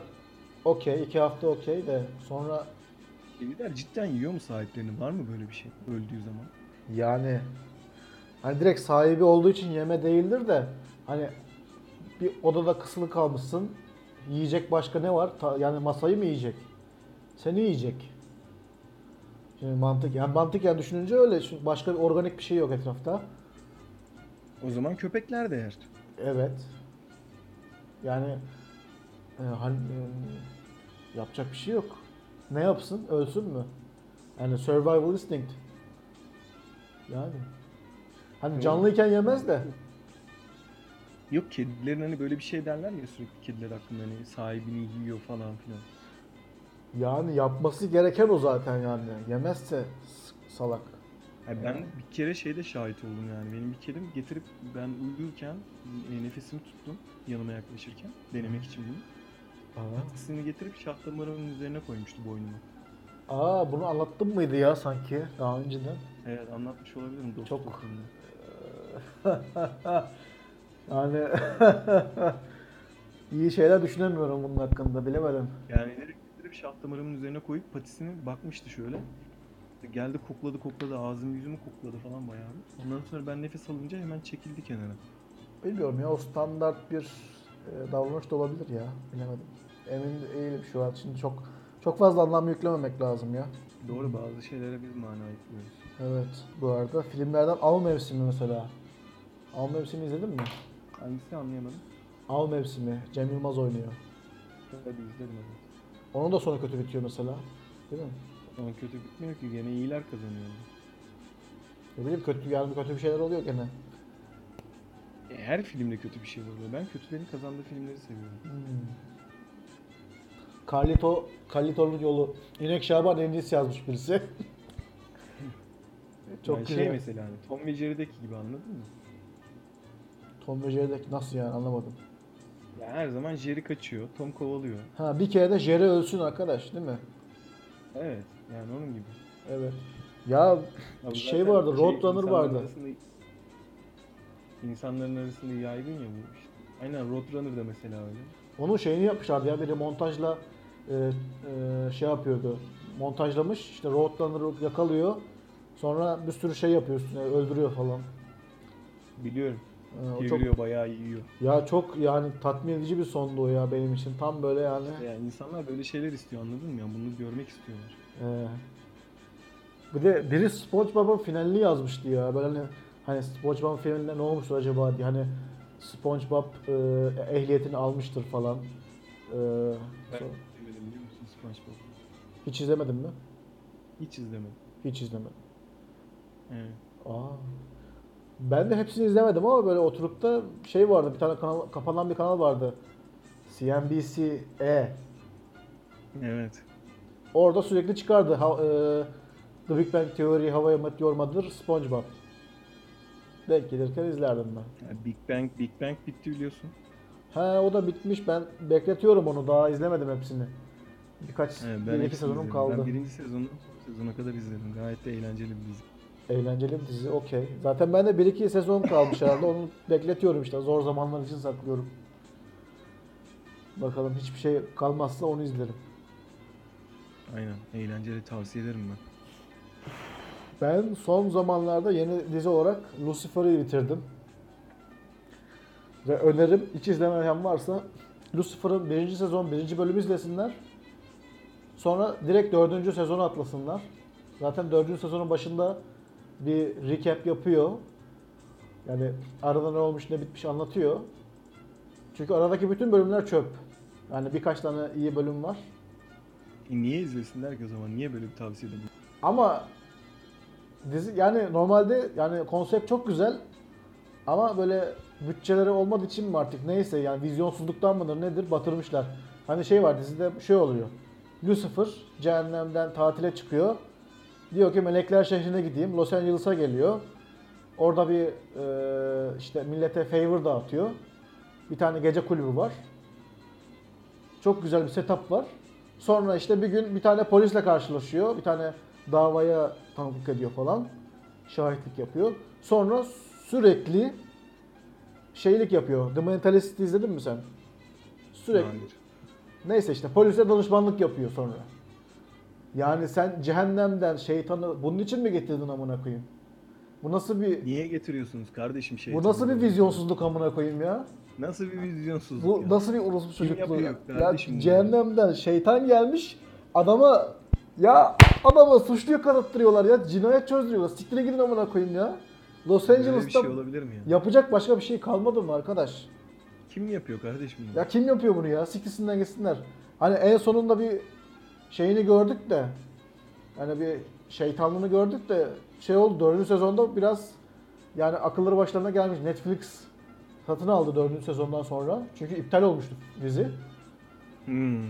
okey, iki hafta okey de sonra Kediler cidden yiyor mu sahiplerini? Var mı böyle bir şey öldüğü zaman? Yani hani direkt sahibi olduğu için yeme değildir de hani bir odada kısılı kalmışsın. Yiyecek başka ne var? Ta- yani masayı mı yiyecek? Seni yiyecek. Şimdi mantık yani mantıken düşününce öyle. Çünkü başka bir organik bir şey yok etrafta. O zaman köpekler de yer. Evet. Yani e, hani e, yapacak bir şey yok. Ne yapsın? Ölsün mü? Yani survival instinct. Yani. Hani canlıyken yemez de. Yok kedilerin hani böyle bir şey derler ya sürekli kediler hakkında hani sahibini yiyor falan filan. Yani yapması gereken o zaten yani. Yemezse salak. Yani ben bir kere şeyde şahit oldum yani. Benim bir kedim getirip ben uyurken e, nefesimi tuttum yanıma yaklaşırken denemek için bunu. Patisini getirip şah damarımın üzerine koymuştu boynuma. Aa bunu anlattın mıydı ya sanki daha önceden? Evet anlatmış olabilirim dost Çok- dostumla. Yani iyi şeyler düşünemiyorum bunun hakkında bilemedim. Yani getirip şah damarımın üzerine koyup patisini bakmıştı şöyle. Geldi kokladı kokladı ağzımı yüzümü kokladı falan bayağı. bir. Ondan sonra ben nefes alınca hemen çekildi kenara. Bilmiyorum ya o standart bir e, davranış da olabilir ya. Bilemedim. Emin değilim şu an. Şimdi çok çok fazla anlam yüklememek lazım ya. Doğru bazı şeylere biz mana yüklüyoruz. Evet. Bu arada filmlerden Av Mevsimi mesela. Av Mevsimi izledin mi? Hangisi anlayamadım. Av Mevsimi. Cem Yılmaz oynuyor. Hadi izledim hadi. Onun da sonu kötü bitiyor mesela. Değil mi? Ama kötü bitmiyor ki gene iyiler kazanıyor. Ne bileyim kötü yani kötü bir şeyler oluyor gene. E, her filmde kötü bir şey oluyor. Ben kötülerin kazandığı filmleri seviyorum. Hmm. Carlito, Carlito'nun yolu. İnek Şaban Encisi yazmış birisi. Çok Yani güzel. Şey mesela hani Tom ve Jerry'deki gibi anladın mı? Tom ve Jerry'deki nasıl yani anlamadım. Ya her zaman Jerry kaçıyor, Tom kovalıyor. Ha bir kere de Jerry ölsün arkadaş değil mi? Evet, yani onun gibi. Evet. Ya Abi şey vardı, Roadrunner insanların vardı. arasında- insanların arasında yaygın ya bu işte. Aynen Roadrunner da mesela öyle. onun şeyini yapmışlardı ya biri montajla e, e, şey yapıyordu. Montajlamış işte Roadrunner'ı yakalıyor. Sonra bir sürü şey yapıyor üstüne öldürüyor falan. Biliyorum. Ee, o çok, bayağı yiyor. ya çok yani tatmin edici bir sondu o ya benim için. Tam böyle yani. Yani insanlar böyle şeyler istiyor anladın mı? Yani bunu görmek istiyorlar. Ee, bir de biri SpongeBob'un finalini yazmıştı ya. Böyle hani, hani SpongeBob'un finalinde ne olmuştur acaba diye. Hani SpongeBob e, ehliyetini almıştır falan. Ee, Ben sonra- izlemedim biliyor musun SpongeBob? hiç izlemedin mi? Hiç izlemedim. Hiç izlemedim. Evet. Aa. Ben de hepsini izlemedim ama böyle oturup da şey vardı bir tane kanal kapanan bir kanal vardı. CNBC E. Evet. Orada sürekli çıkardı. Ha, e, The Big Bang Theory, How I Met Your Mother, SpongeBob. Denk gelirken izlerdim ben. Yani Big Bang, Big Bang bitti biliyorsun. Ha o da bitmiş. Ben bekletiyorum onu. Daha izlemedim hepsini. Birkaç, He, bir ben iki hepsini sezonum izledim. kaldı. Ben birinci sezonu sezona kadar izledim. Gayet de eğlenceli bir dizi. Eğlenceli bir dizi, okey. Zaten ben de 1-2 sezon kalmış herhalde. Onu bekletiyorum işte. Zor zamanlar için saklıyorum. Bakalım hiçbir şey kalmazsa onu izlerim. Aynen. Eğlenceli tavsiye ederim ben. Ben son zamanlarda yeni dizi olarak Lucifer'ı bitirdim. Ve önerim hiç izlemeyen varsa Lucifer'ın birinci sezon birinci bölümü izlesinler. Sonra direkt dördüncü sezonu atlasınlar. Zaten dördüncü sezonun başında bir recap yapıyor. Yani arada ne olmuş ne bitmiş anlatıyor. Çünkü aradaki bütün bölümler çöp. Yani birkaç tane iyi bölüm var. E niye izlesinler ki o zaman? Niye böyle bir tavsiye edin? Ama dizi yani normalde yani konsept çok güzel ama böyle bütçeleri olmadığı için mi artık neyse yani vizyonsuzluktan mıdır nedir batırmışlar. Hani şey var dizide şey oluyor. Lucifer cehennemden tatile çıkıyor. Diyor ki melekler şehrine gideyim. Los Angeles'a geliyor. Orada bir e, işte millete favor dağıtıyor. Bir tane gece kulübü var. Çok güzel bir setup var. Sonra işte bir gün bir tane polisle karşılaşıyor. Bir tane davaya tanıklık ediyor falan. Şahitlik yapıyor. Sonra sürekli şeylik yapıyor. The Mentalist'i izledin mi sen? Sürekli. Hayır. Neyse işte polise danışmanlık yapıyor sonra. Yani sen cehennemden şeytanı bunun için mi getirdin amına koyayım? Bu nasıl bir Niye getiriyorsunuz kardeşim şey? bu nasıl bir vizyonsuzluk amına koyayım ya? Nasıl bir vizyonsuzluk Bu ya? nasıl bir orospu çocukluğu ya? yapıyor Ya kardeşim bunu? cehennemden şeytan gelmiş adama ya adama suçluyu kanıttırıyorlar ya cinayet çözdürüyorlar. Siktir gidin amına koyayım ya. Los Böyle bir Angeles'ta şey olabilir mi ya? yapacak başka bir şey kalmadı mı arkadaş? Kim yapıyor kardeşim bunu? Ya kim yapıyor bunu ya? Siktirsinler gitsinler. Hani en sonunda bir şeyini gördük de hani bir şeytanlığını gördük de şey oldu dördüncü sezonda biraz yani akılları başlarına gelmiş. Netflix satın aldı dördüncü sezondan sonra. Çünkü iptal olmuştu dizi. Hmm.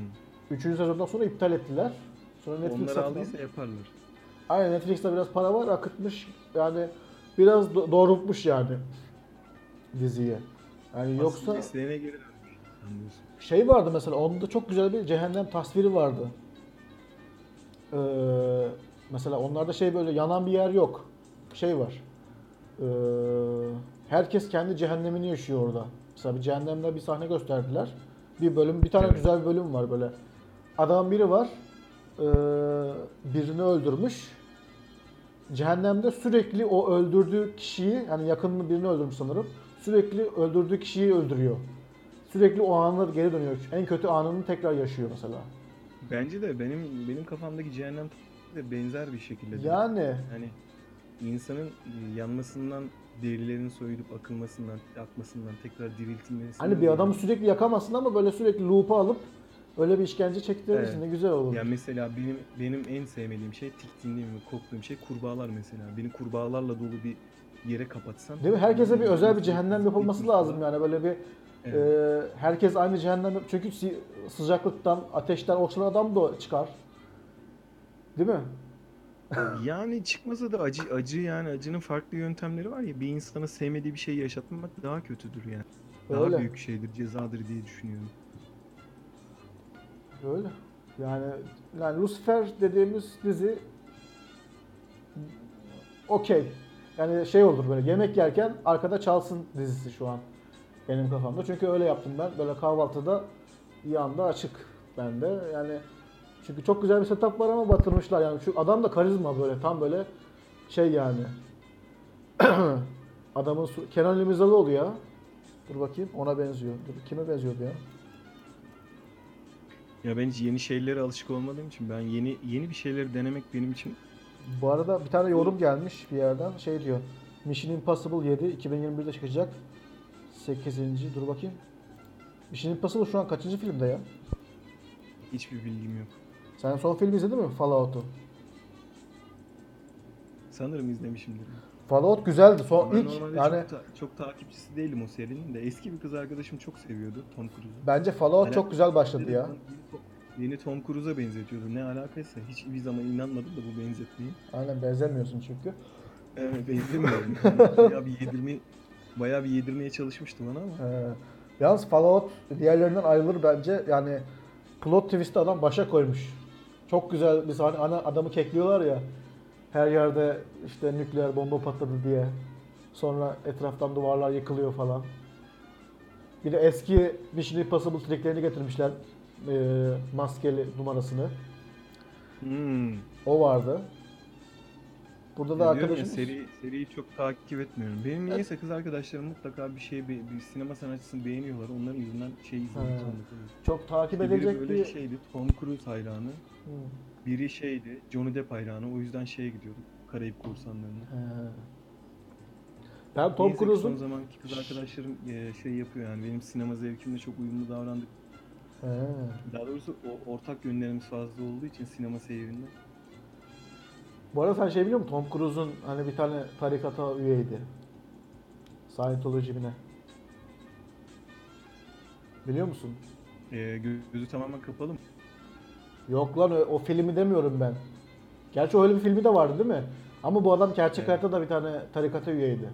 Üçüncü sezondan sonra iptal ettiler. Sonra Netflix Onları satın aldı. aldıysa yaparlar. Aynen Netflix'te biraz para var akıtmış. Yani biraz do- doğrultmuş yani diziyi. Yani Yoksa... yoksa mesleğine geri dönmüş. Şey vardı mesela onda çok güzel bir cehennem tasviri vardı. Ee, mesela onlarda şey böyle yanan bir yer yok. Şey var. Ee, herkes kendi cehennemini yaşıyor orada. Mesela bir cehennemde bir sahne gösterdiler. Bir bölüm, bir tane Evet. güzel bir bölüm var böyle. Adam biri var. ee, birini öldürmüş. Cehennemde sürekli o öldürdüğü kişiyi, yani yakınını birini öldürmüş sanırım. Sürekli öldürdüğü kişiyi öldürüyor. Sürekli o anına geri dönüyor. En kötü anını tekrar yaşıyor mesela. Bence de benim benim kafamdaki cehennem de benzer bir şekilde. değil. Yani Hani insanın e, yanmasından, derilerinin soyulup akılmasından, akmasından, tekrar diriltilmesinden... hani bir adamı sürekli yakamazsın ama böyle sürekli loop'a alıp öyle bir işkence çektirirsin Evet. ne güzel olur. Ya mesela benim benim en sevmediğim şey, tiksindiğim ve korktuğum şey kurbağalar mesela. Beni kurbağalarla dolu bir yere kapatsan... Değil mi? Herkese bir özel bir cehennem yapılması lazım yani böyle bir Evet. e, herkes aynı cehennem çünkü sıcaklıktan, ateşten oksijen adam da çıkar. Değil mi? Yani çıkmasa da acı acı yani acının farklı yöntemleri var ya bir insana sevmediği bir şey yaşatmak daha kötüdür yani. Daha Öyle. büyük şeydir, cezadır diye düşünüyorum. Öyle. Yani yani Lucifer dediğimiz dizi okey. Yani şey olur böyle yemek yerken arkada çalsın dizisi şu an benim kafamda. Çünkü öyle yaptım ben. Böyle kahvaltıda bir anda açık bende. Yani çünkü çok güzel bir setup var ama batırmışlar yani. Şu adam da karizma böyle tam böyle şey yani. Adamın su- Kenan İmirzalıoğlu ya. Dur bakayım ona benziyor. Dur kime benziyordu ya? Ya ben hiç yeni şeylere alışık olmadığım için ben yeni yeni bir şeyleri denemek benim için Bu arada bir tane yorum gelmiş bir yerden. Şey diyor. Mission Impossible 7 2021'de çıkacak. 8. Dur bakayım. Mission Impossible şu an kaçıncı filmde ya? hiçbir bilgim yok. Sen son filmi izledin mi Fallout'u? Sanırım izlemişimdir. Fallout güzeldi. Son Ben ilk normalde yani çok, ta- çok takipçisi değilim o serinin de. Eski bir kız arkadaşım çok seviyordu Tom Cruise'u. bence Fallout Alakası çok güzel başladı ya. Yeni Tom Cruise'a benzetiyordu. Ne alakaysa hiçbir zaman inanmadım da bu benzetmeye. Aynen benzemiyorsun çünkü. Evet benzemiyorum. Bayağı bir yedirme bayağı bir yedirmeye çalışmıştım ona ama. Ee, yalnız Fallout diğerlerinden ayrılır bence. Yani plot twist'i adam başa koymuş. Çok güzel bir sahne. Ana adamı kekliyorlar ya. Her yerde işte nükleer bomba patladı diye. Sonra etraftan duvarlar yıkılıyor falan. Bir de eski Mission Impossible triklerini getirmişler. Ee, maskeli numarasını. Hmm. O vardı. Burada da ya, arkadaşımız... seri, seriyi çok takip etmiyorum. Benim niyeyse kız arkadaşlarım mutlaka bir şey, bir, bir sinema sanatçısını beğeniyorlar. Onların yüzünden şey izlemek zorunda. Çok takip İşte biri edilecek böyle bir... şeydi, Tom Cruise hayranı. Hı. Biri şeydi, Johnny Depp hayranı. O yüzden şeye gidiyorduk, Karayip Korsanları'na. He. Ben Tom Cruise'un... Son zamanki kız arkadaşlarım e, şey yapıyor yani benim sinema zevkimle çok uyumlu davrandık. He. Daha doğrusu o ortak yönlerimiz fazla olduğu için sinema seyrinde. Bu arada sen şey biliyor musun? Tom Cruise'un hani bir tane tarikata üyeydi. Scientology mi ne? Biliyor musun? E, gö- gözü tamamen kapalı mı? Yok lan o, o filmi demiyorum ben. Gerçi öyle bir filmi de vardı değil mi? Ama bu adam gerçek Evet. hayatta da bir tane tarikata üyeydi.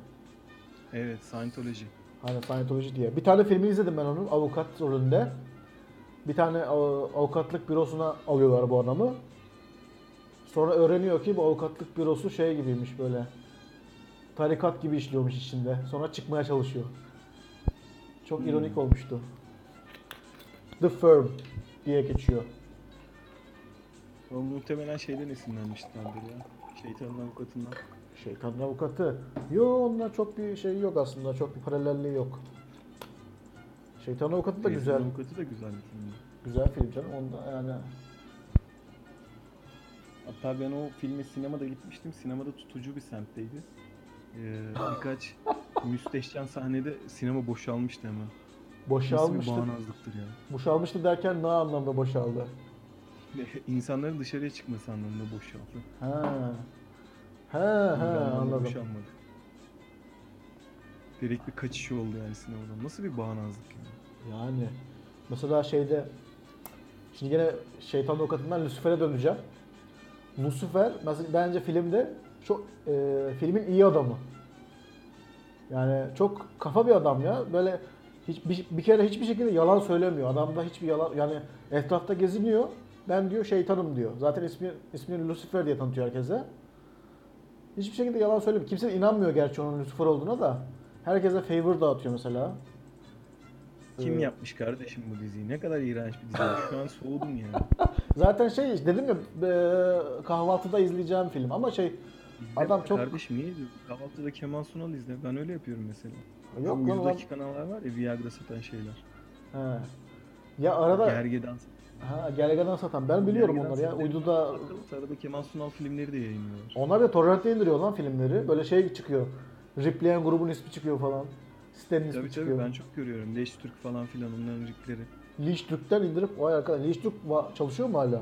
Evet, Scientology. Hani Scientology diye. Bir tane filmi izledim ben onun avukat rolünde. Bir tane av- avukatlık bürosuna alıyorlar bu adamı. Sonra öğreniyor ki bu avukatlık bürosu şey gibiymiş böyle. Tarikat gibi işliyormuş içinde. Sonra çıkmaya çalışıyor. Çok Hmm. ironik olmuştu. The Firm diye geçiyor. O muhtemelen şeyden esinlenmişlerdir ya. Şeytanın avukatından. Şeytanın avukatı. Yo onunla çok bir şey yok aslında. Çok bir paralelliği yok. Şeytanın avukatı da Şeytanın güzel. avukatı da güzel bir film. Güzel film canım. Onda yani Hatta ben o filme sinemada gitmiştim. Sinemada tutucu bir semtteydi. Ee, birkaç müstehcen sahnede sinema boşalmıştı hemen. Nasıl bir boşalmıştı. bağnazlıktır ya. Boşalmıştı derken ne anlamda boşaldı? İnsanların dışarıya çıkması anlamında boşaldı. Ha. Bir anlamda anladım. Boşalmadı. Direkt bir kaçış oldu yani sinemadan. Nasıl bir bağnazlık yani. Yani mesela şeyde şimdi yine şeytan avukatından Lucifer'e döneceğim. Lucifer mesela bence filmde çok e, filmin iyi adamı. Yani çok kafa bir adam ya. Böyle hiç bir, bir kere hiçbir şekilde yalan söylemiyor. Adamda hiçbir yalan yani etrafta geziniyor. Ben diyor şeytanım diyor. Zaten ismi ismini Lucifer diye tanıtıyor herkese. Hiçbir şekilde yalan söylemiyor. Kimse inanmıyor gerçi onun Lucifer olduğuna da. Herkese favor dağıtıyor mesela. Kim Ee, yapmış kardeşim bu diziyi? Ne kadar iğrenç bir dizi. Şu an soğudum ya. Zaten şey dedim ya e, kahvaltıda izleyeceğim film ama şey adam çok Kardeşim izliyorsun? Kahvaltıda Kemal Sunal izle. Ben öyle yapıyorum mesela. yok adam- Yüzdeki kanallar var ya Viagra satan şeyler. He. Ya arada Gergedan ha gergedan satan ben biliyorum Gergedan onları ya uyduda Arada Kemal Sunal filmleri de yayınlıyorlar. onlar da torrentte indiriyor lan filmleri böyle şey çıkıyor. Riplayen grubun ismi çıkıyor falan. Sitenin ismi Tabii çıkıyor. tabii ben çok görüyorum. Leş Türk falan filan onların ripleri. Leash Türk'ten indirip vay arkadaş Leash Türk çalışıyor mu hala?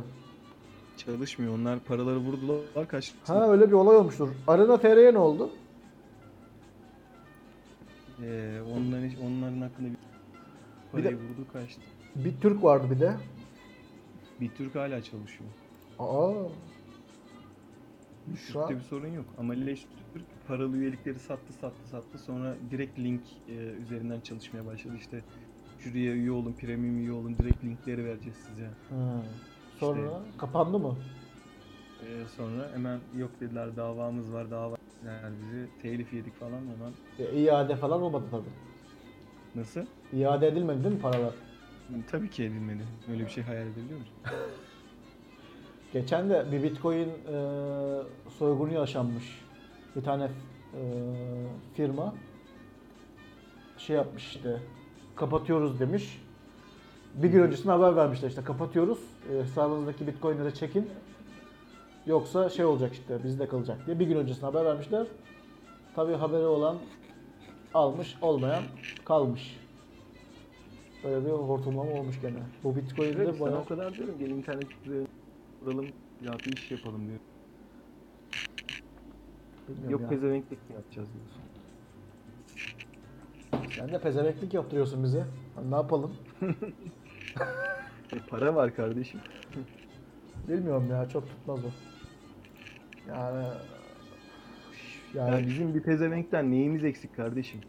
Çalışmıyor. Onlar paraları vurdular kaçtı. Ha öyle bir olay olmuştur. Arena TR'ye ne oldu? Ee, onların, onların hakkında bir parayı vurdu kaçtı. Bir Türk vardı bir de. Bir Türk hala çalışıyor. Aa. Türk'te bir sorun yok. Ama Leş Türk paralı üyelikleri sattı sattı sattı. Sonra direkt link e, üzerinden çalışmaya başladı. İşte şuraya üye olun, premium üye olun, direkt linkleri vereceğiz size. Ha. Sonra kapandı mı? Ee, sonra hemen yok dediler davamız var dava yani bizi telif yedik falan hemen. E, iade falan olmadı tabii. Nasıl? İade edilmedi değil mi paralar? Tabii ki edilmedi. Öyle bir şey hayal edebiliyor musun? Geçen de bir bitcoin e, soygunu yaşanmış. Bir tane e, firma şey yapmış işte kapatıyoruz demiş. Bir gün öncesinde haber vermişler işte kapatıyoruz e, hesabınızdaki bitcoinleri çekin. Yoksa şey olacak işte bizde kalacak diye bir gün öncesinde haber vermişler. Tabii haberi olan almış olmayan kalmış. Böyle bir hortumlama olmuş gene. Bu bitcoin de bayağı... o kadar diyorum gel internet kuralım ya bir iş yapalım diyor. Bilmiyorum Yok ya. pezevenklik mi yapacağız diyorsun. Sen de pezevenklik yaptırıyorsun bize. Hani ne yapalım? E, para var kardeşim. Bilmiyorum ya çok tutmaz o. Yani yani Yani bizim bir pezevenkten neyimiz eksik kardeşim?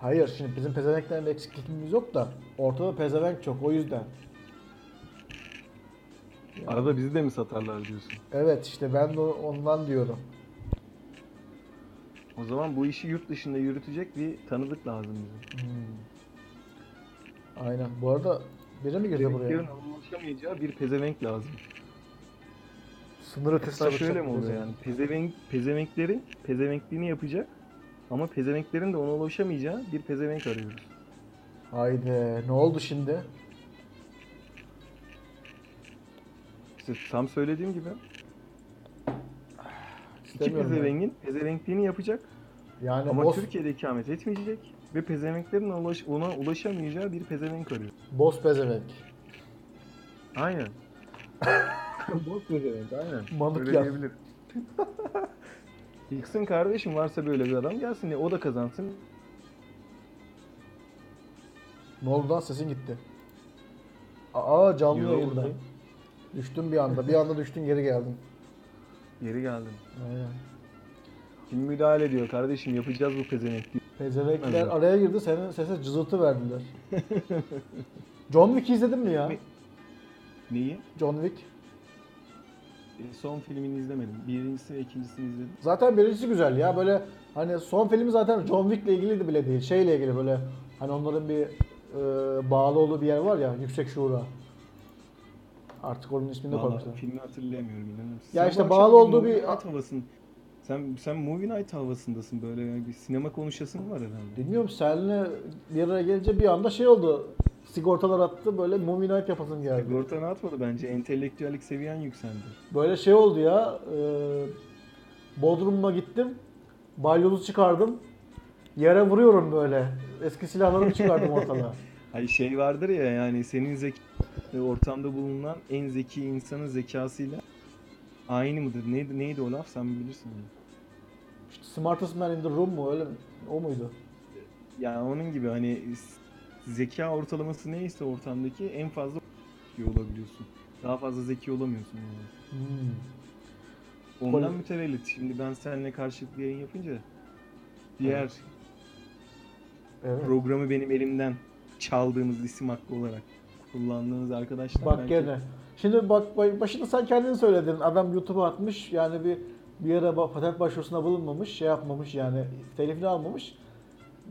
hayır şimdi bizim pezevenklerin eksikliğimiz yok da ortada pezevenk çok o yüzden. Arada bizi de mi satarlar diyorsun? Evet işte ben de ondan diyorum. O zaman bu işi yurt dışında yürütecek bir tanıdık lazım bize. Hmm. Aynen. Bu arada biri mi girdi buraya? Yarın ulaşamayacağı bir pezevenk lazım. Sınır ötesi şöyle mi oluyor yani? Pezevenk, pezevenklerin pezevenkliğini yapacak ama pezevenklerin de ona ulaşamayacağı bir pezevenk arıyoruz. Haydi ne oldu şimdi? İşte tam söylediğim gibi iki İstemiyorum ben. pezevengin pezevenkliğini yapacak Yani ama boss, Türkiye'de ikamet etmeyecek ve pezevenklerin ulaş, ona ulaşamayacağı bir pezevenk arıyor. boss pezevenk. Aynen. Boş pezevenk aynen. Mantık Öyle yap. diyebilir. Yıksın kardeşim varsa böyle bir adam gelsin ya o da kazansın. Ne oldu lan sesin gitti. Aa canlı Yo, yayında. buradayım. Düştün bir anda. Bir anda düştün geri geldin. Geri geldim. Aynen. Kim müdahale ediyor kardeşim yapacağız bu pezevenkliği. Pezevenkler Evet. araya girdi senin sese cızıltı verdiler. John Wick izledin mi ya? Ne? Neyi? John Wick. E, son filmini izlemedim. Birincisi ve ikincisini izledim. Zaten birincisi güzel ya böyle hani son filmi zaten John Wick'le ilgili bile değil. Şeyle ilgili böyle hani onların bir e, bağlı olduğu bir yer var ya Yüksek Şura. Artık onun ismini de Vallahi koymuşlar. filmi hatırlayamıyorum inanır mısın? Ya Sen işte bu akşam bağlı olduğu movie bir- night havasın. Sen sen movie night havasındasın böyle yani bir sinema konuşasın var herhalde. Bilmiyorum seninle bir araya gelince bir anda şey oldu. Sigortalar attı böyle movie night yapasın geldi. Sigorta ne atmadı bence entelektüellik seviyen yükseldi. Böyle şey oldu ya. E, Bodrum'a gittim. Balyozu çıkardım. Yere vuruyorum böyle. Eski silahlarımı çıkardım ortalığa. Hani şey vardır ya yani senin zeki e, ortamda bulunan en zeki insanın zekasıyla aynı mıdır? Neydi neydi o laf sen bilirsin. onu. İşte smartest man in the room mu öyle mi? o muydu? Yani onun gibi hani s- zeka ortalaması neyse ortamdaki en fazla zeki olabiliyorsun. Daha fazla zeki olamıyorsun yani. Hmm. Ondan Konu- mütevellit. Şimdi ben seninle karşılıklı yayın yapınca diğer Evet. programı benim elimden çaldığınız isim hakkı olarak kullandığınız arkadaşlar Bak belki- gene. Şimdi bak başında sen kendin söyledin. Adam YouTube'a atmış. Yani bir bir yere patent başvurusuna bulunmamış, şey yapmamış yani telifini almamış.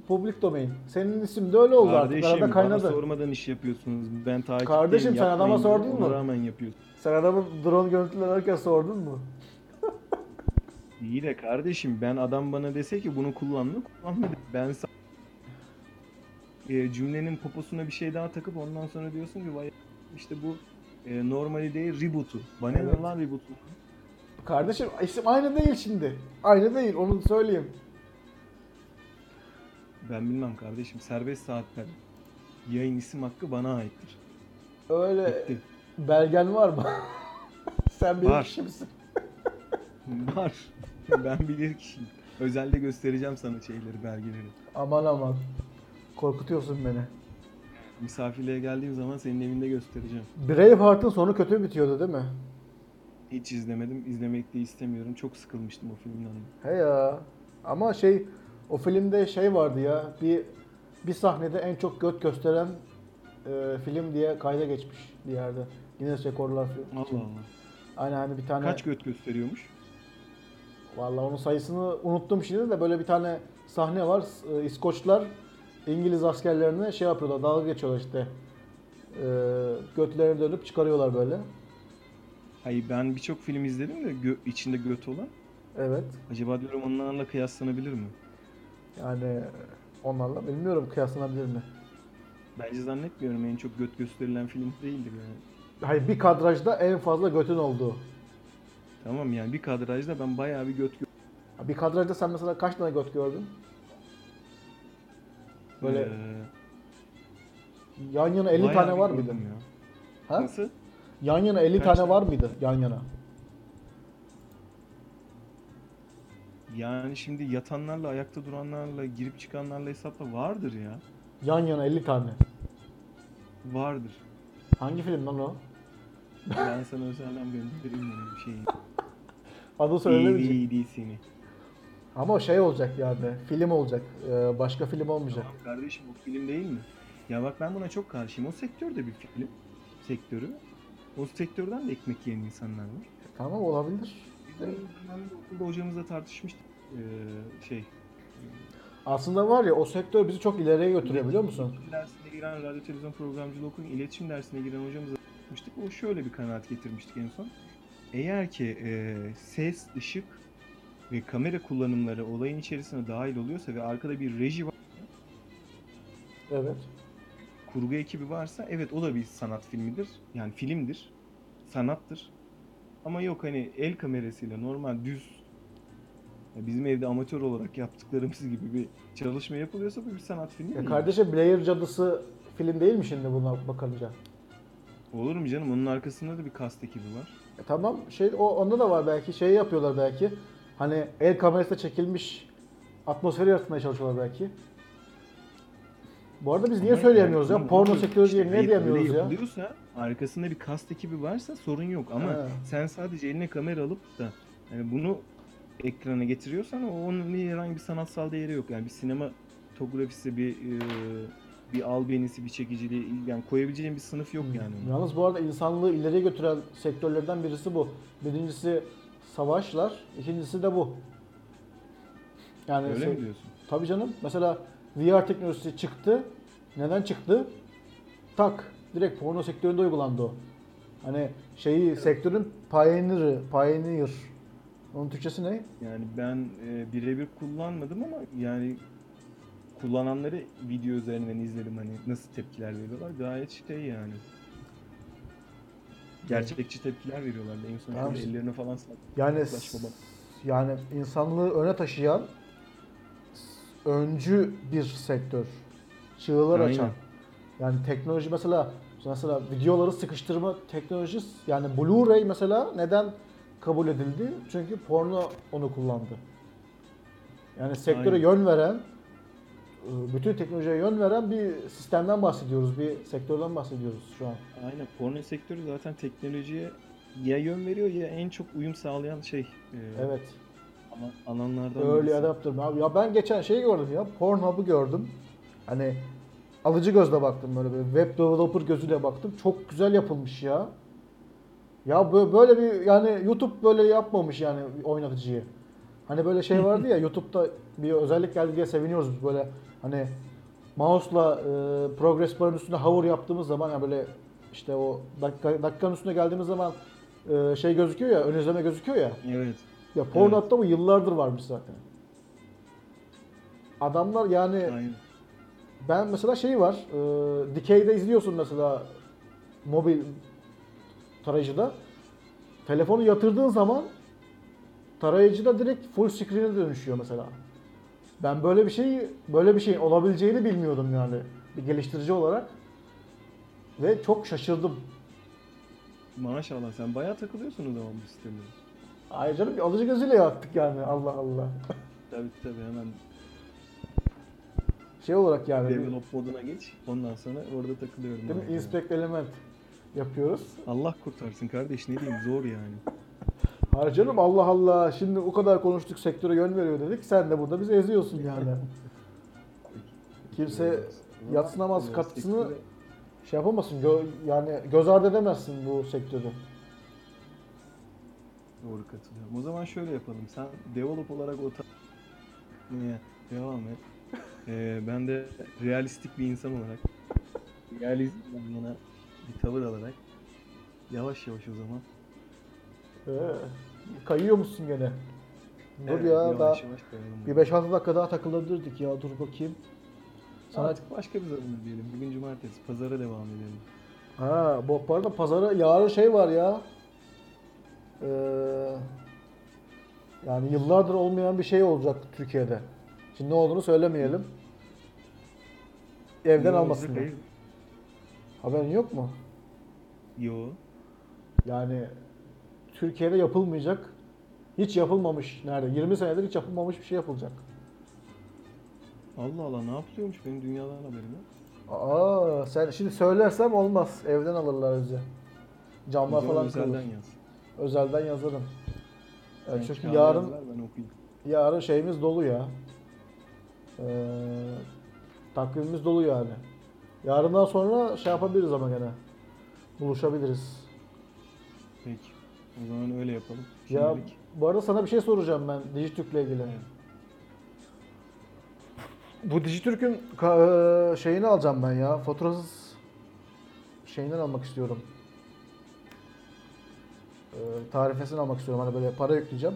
Public domain. Senin isim de öyle oldu artık. Kardeşim Arada bana kaynadı. sormadan iş yapıyorsunuz. Ben takip Kardeşim, sen adama sordun mu? Rağmen yapıyorsun. Sen adamın drone görüntüleri ararken sordun mu? İyi de kardeşim ben adam bana dese ki bunu kullanma kullanma de. Ben sa- e, cümlenin poposuna bir şey daha takıp ondan sonra diyorsun ki vay işte bu e, normali değil reboot'u. Bana ne lan reboot'u? Kardeşim isim aynı değil şimdi. Aynı değil onu söyleyeyim. Ben bilmem kardeşim serbest saatler yayın isim hakkı bana aittir. Öyle Bitti. belgen var mı? sen bir Var. kişi misin? Var. ben bilir kişiyim. Özelde göstereceğim sana şeyleri, belgeleri. Aman aman. Korkutuyorsun beni. Misafirliğe geldiğim zaman senin evinde göstereceğim. Braveheart'ın sonu kötü bitiyordu değil mi? Hiç izlemedim, izlemek de istemiyorum. Çok sıkılmıştım o filmden. He ya. Ama şey o filmde şey vardı ya. Bir bir sahnede en çok göt gösteren e, film diye kayda geçmiş bir yerde. Guinness Rekorlar. Allah Allah. Aynen hani bir tane Kaç göt gösteriyormuş? Vallahi onun sayısını unuttum şimdi de böyle bir tane sahne var. E, İskoçlar İngiliz askerlerine şey yapıyorlar, dalga geçiyorlar işte. E, götlerini dönüp çıkarıyorlar böyle. Hayır ben birçok film izledim de gö- içinde göt olan. Evet. Acaba diyorum onlarla kıyaslanabilir mi? Yani onlarla bilmiyorum kıyaslanabilir mi? Bence zannetmiyorum en çok göt gösterilen film değildir yani. Hayır bir kadrajda en fazla götün olduğu. Tamam yani bir kadrajda ben bayağı bir göt gö- Bir kadrajda sen mesela kaç tane göt gördün? Böyle Ee, yan yana 50 bayağı tane var mıydı? ya. Ha? Nasıl? Yan yana 50 Kaç tane tane? var mıydı yan yana? Yani şimdi yatanlarla, ayakta duranlarla, girip çıkanlarla hesapla vardır ya. Yan yana 50 tane. Vardır. Hangi film lan o? Ben sana özelden göndereyim onu bir şeyi. Adı söylemeyecek. iyi değil seni. Ama o şey olacak yani. Film olacak. Ee, başka film olmayacak. Tamam kardeşim o film değil mi? Ya bak ben buna çok karşıyım. O sektör de bir film sektörü. O sektörden de ekmek yiyen insanlar var. Tamam olabilir. Biz okulda hocamızla tartışmıştık. Ee, şey, Aslında var ya o sektör bizi çok ileriye götürüyor biliyor musun? İletişim dersine giren radyo televizyon programcılığı okuyun iletişim dersine giren hocamızla tartışmıştık. O şöyle bir kanaat getirmiştik en son. Eğer ki e, ses, ışık ve kamera kullanımları olayın içerisine dahil oluyorsa ve arkada bir reji var, Evet. kurgu ekibi varsa evet o da bir sanat filmidir. Yani filmdir. Sanattır. Ama yok hani el kamerasıyla normal düz bizim evde amatör olarak yaptıklarımız gibi bir çalışma yapılıyorsa bu bir sanat filmi Ya kardeşim Blair Cadısı film değil mi şimdi buna bakınca? Olur mu canım? Onun arkasında da bir kast ekibi var. E tamam şey o onda da var belki şey yapıyorlar belki. Hani el kamerasıyla çekilmiş atmosferi yaratmaya çalışıyorlar belki. Bu arada biz niye Ama söyleyemiyoruz yani ya? Porno sektörü diye niye diyemiyoruz ya? yapılıyorsa arkasında bir kast ekibi varsa sorun yok ama He. sen sadece eline kamera alıp da yani bunu ekrana getiriyorsan o- onun herhangi bir sanatsal değeri yok. Yani bir sinematografisi, bir e, bir albenisi, bir çekiciliği yani koyabileceğin bir sınıf yok yani. onun. Yalnız bu arada insanlığı ileriye götüren sektörlerden birisi bu. Birincisi savaşlar, ikincisi de bu. Yani Öyle şey- mi diyorsun? Tabii canım. Mesela VR teknolojisi çıktı. Neden çıktı? Tak. Direkt porno sektöründe uygulandı o. Hani şeyi sektörün pioneer'ı, pioneer. Onun Türkçesi ne? Yani ben e, birebir kullanmadım ama yani kullananları video üzerinden izledim hani nasıl tepkiler veriyorlar. Gayet şey yani. Gerçekçi tepkiler veriyorlar. En son şöyle ellerine falan Yani yani insanlığı öne taşıyan öncü bir sektör. Çığlar Aynen. açan. Yani teknoloji mesela mesela videoları sıkıştırma teknolojisi yani Blu-ray mesela neden kabul edildi? Çünkü porno onu kullandı. Yani sektöre Aynen. yön veren bütün teknolojiye yön veren bir sistemden bahsediyoruz. Bir sektörden bahsediyoruz şu an. Aynen porno sektörü zaten teknolojiye ya yön veriyor ya en çok uyum sağlayan şey e, Evet. alan- alanlardan birisi. adapter. Abi ya ben geçen şeyi gördüm ya. Pornhub'ı gördüm. Hani alıcı gözle baktım böyle bir web developer gözüyle baktım. Çok güzel yapılmış ya. Ya bö- böyle bir yani YouTube böyle yapmamış yani oynatıcıyı. Hani böyle şey vardı ya YouTube'da bir özellik geldi diye seviniyoruz böyle hani mouse'la e, progress barın üstünde hover yaptığımız zaman ya böyle işte o dakika, dakikanın üstüne geldiğimiz zaman e, şey gözüküyor ya ön izleme gözüküyor ya. Evet. Ya Pornhub'da bu yıllardır varmış zaten. Adamlar yani Aynen. ben mesela şey var. E, dikeyde izliyorsun mesela mobil tarayıcıda. Telefonu yatırdığın zaman tarayıcıda direkt full screen'e dönüşüyor mesela. Ben böyle bir şey böyle bir şeyin olabileceğini bilmiyordum yani bir geliştirici olarak. Ve çok şaşırdım. Maşallah sen bayağı takılıyorsun o zaman bu sistemde. Ayrıca canım bir alıcı gözüyle yaptık yani Allah Allah. Tabii tabii hemen Şey olarak yani. develop moduna geç. Ondan sonra orada takılıyorum. Değil mi? Inspect element yapıyoruz. Allah kurtarsın kardeş ne diyeyim zor yani. Hayır canım Allah Allah. Şimdi o kadar konuştuk sektöre yön veriyor dedik. Sen de burada bizi eziyorsun yani. Kimse yatsınamaz katkısını şey yapamasın. gö- yani göz ardı edemezsin bu sektörü. Doğru katılıyorum. O zaman şöyle yapalım. Sen develop olarak o ta- Niye? Devam et. Ee, ben de realistik bir insan olarak realizmden yana bir tavır alarak yavaş yavaş o zaman. Ee, kayıyor musun gene? Dur Evet, ya yavaş daha bir 5-6 dakika daha takılabilirdik ya dur bakayım. Sana Artık başka bir zaman diyelim. Bugün cumartesi. Pazara devam edelim. Ha, bu arada pazara yarın şey var ya. Ee, yani yıllardır olmayan bir şey olacak Türkiye'de. Şimdi ne olduğunu söylemeyelim. Evden almasınlar. Haberin yok mu? Yo. Yani Türkiye'de yapılmayacak, hiç yapılmamış nerede? 20 senedir hiç yapılmamış bir şey yapılacak. Allah Allah ne yapılıyormuş benim dünyadan haberim yok. Aa, sen şimdi söylersem olmaz. Evden alırlar bizi. Camlar zaman falan özelden kırılır. yaz. Özelden yazarım. Sen çünkü yarın yaz ver, ben okuyayım. Yarın şeyimiz dolu ya. Ee, takvimimiz dolu yani. Yarından sonra şey yapabiliriz ama gene. Buluşabiliriz. Peki. O zaman öyle yapalım. Ya Şimdilik. bu arada sana bir şey soracağım ben Dijitürk'le ilgili. Bu Dijitürk'ün ka- e, şeyini alacağım ben ya. Faturasız şeyinden almak istiyorum. E, tarifesini almak istiyorum. Hani böyle para yükleyeceğim.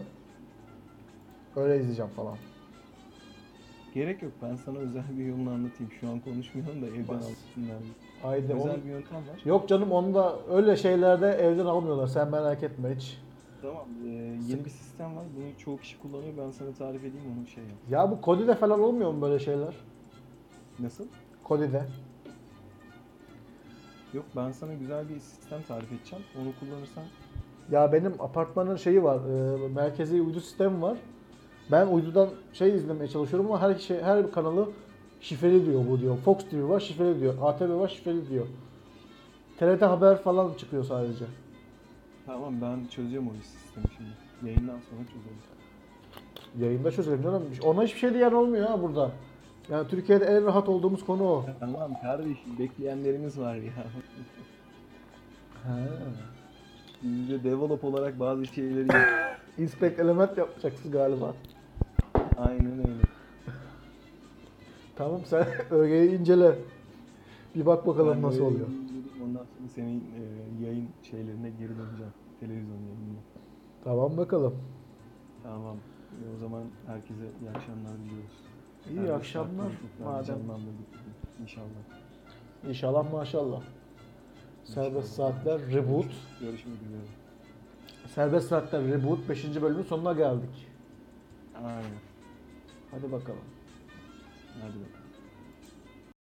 Öyle izleyeceğim falan. Gerek yok. Ben sana özel bir yolunu anlatayım. Şu an konuşmuyorum da evden Bas. alsınlar. Haydi Özel onu- bir yöntem var. Yok canım onu da öyle şeylerde evden almıyorlar. Sen merak etme hiç. Tamam. ee, yeni bir sistem var. Bunu çoğu kişi kullanıyor. Ben sana tarif edeyim onu şey yap. Ya bu Kodi'de falan olmuyor mu böyle şeyler? Nasıl? Kodi'de. Yok ben sana güzel bir sistem tarif edeceğim. Onu kullanırsan Ya benim apartmanın şeyi var, e, merkezi uydu sistemi var. Ben uydudan şey izlemeye çalışıyorum ama her şey her kanalı şifreli diyor bu diyor. Fox TV var şifreli diyor. ATV var şifreli diyor. TRT haber falan çıkıyor sadece. Tamam ben çözeceğim o sistemi şimdi. Yayından sonra çözelim. Yayında çözelim canım. Ona hiçbir şey diyen olmuyor ha burada. Yani Türkiye'de en rahat olduğumuz konu o. Tamam kardeşim bekleyenlerimiz var ya. Biz de develop olarak bazı şeyleri Inspect element yapacaksın galiba. Aynen öyle. Tamam sen ögeyi incele. Bir bak bakalım Ben nasıl böyle oluyor. inceledim, Ondan sonra senin e, yayın şeylerine geri döneceğim. Televizyon yayınına. Tamam bakalım. Tamam. E, o zaman herkese iyi akşamlar diliyoruz. İyi Serbest akşamlar. Madem. canlandırdık bugün, İnşallah. İnşallah maşallah. Serbest Saatler Reboot. Görüşmek üzere. Serbest Saatler Reboot 5. bölümün sonuna geldik. Aynen. Hadi bakalım. Hadi bakalım.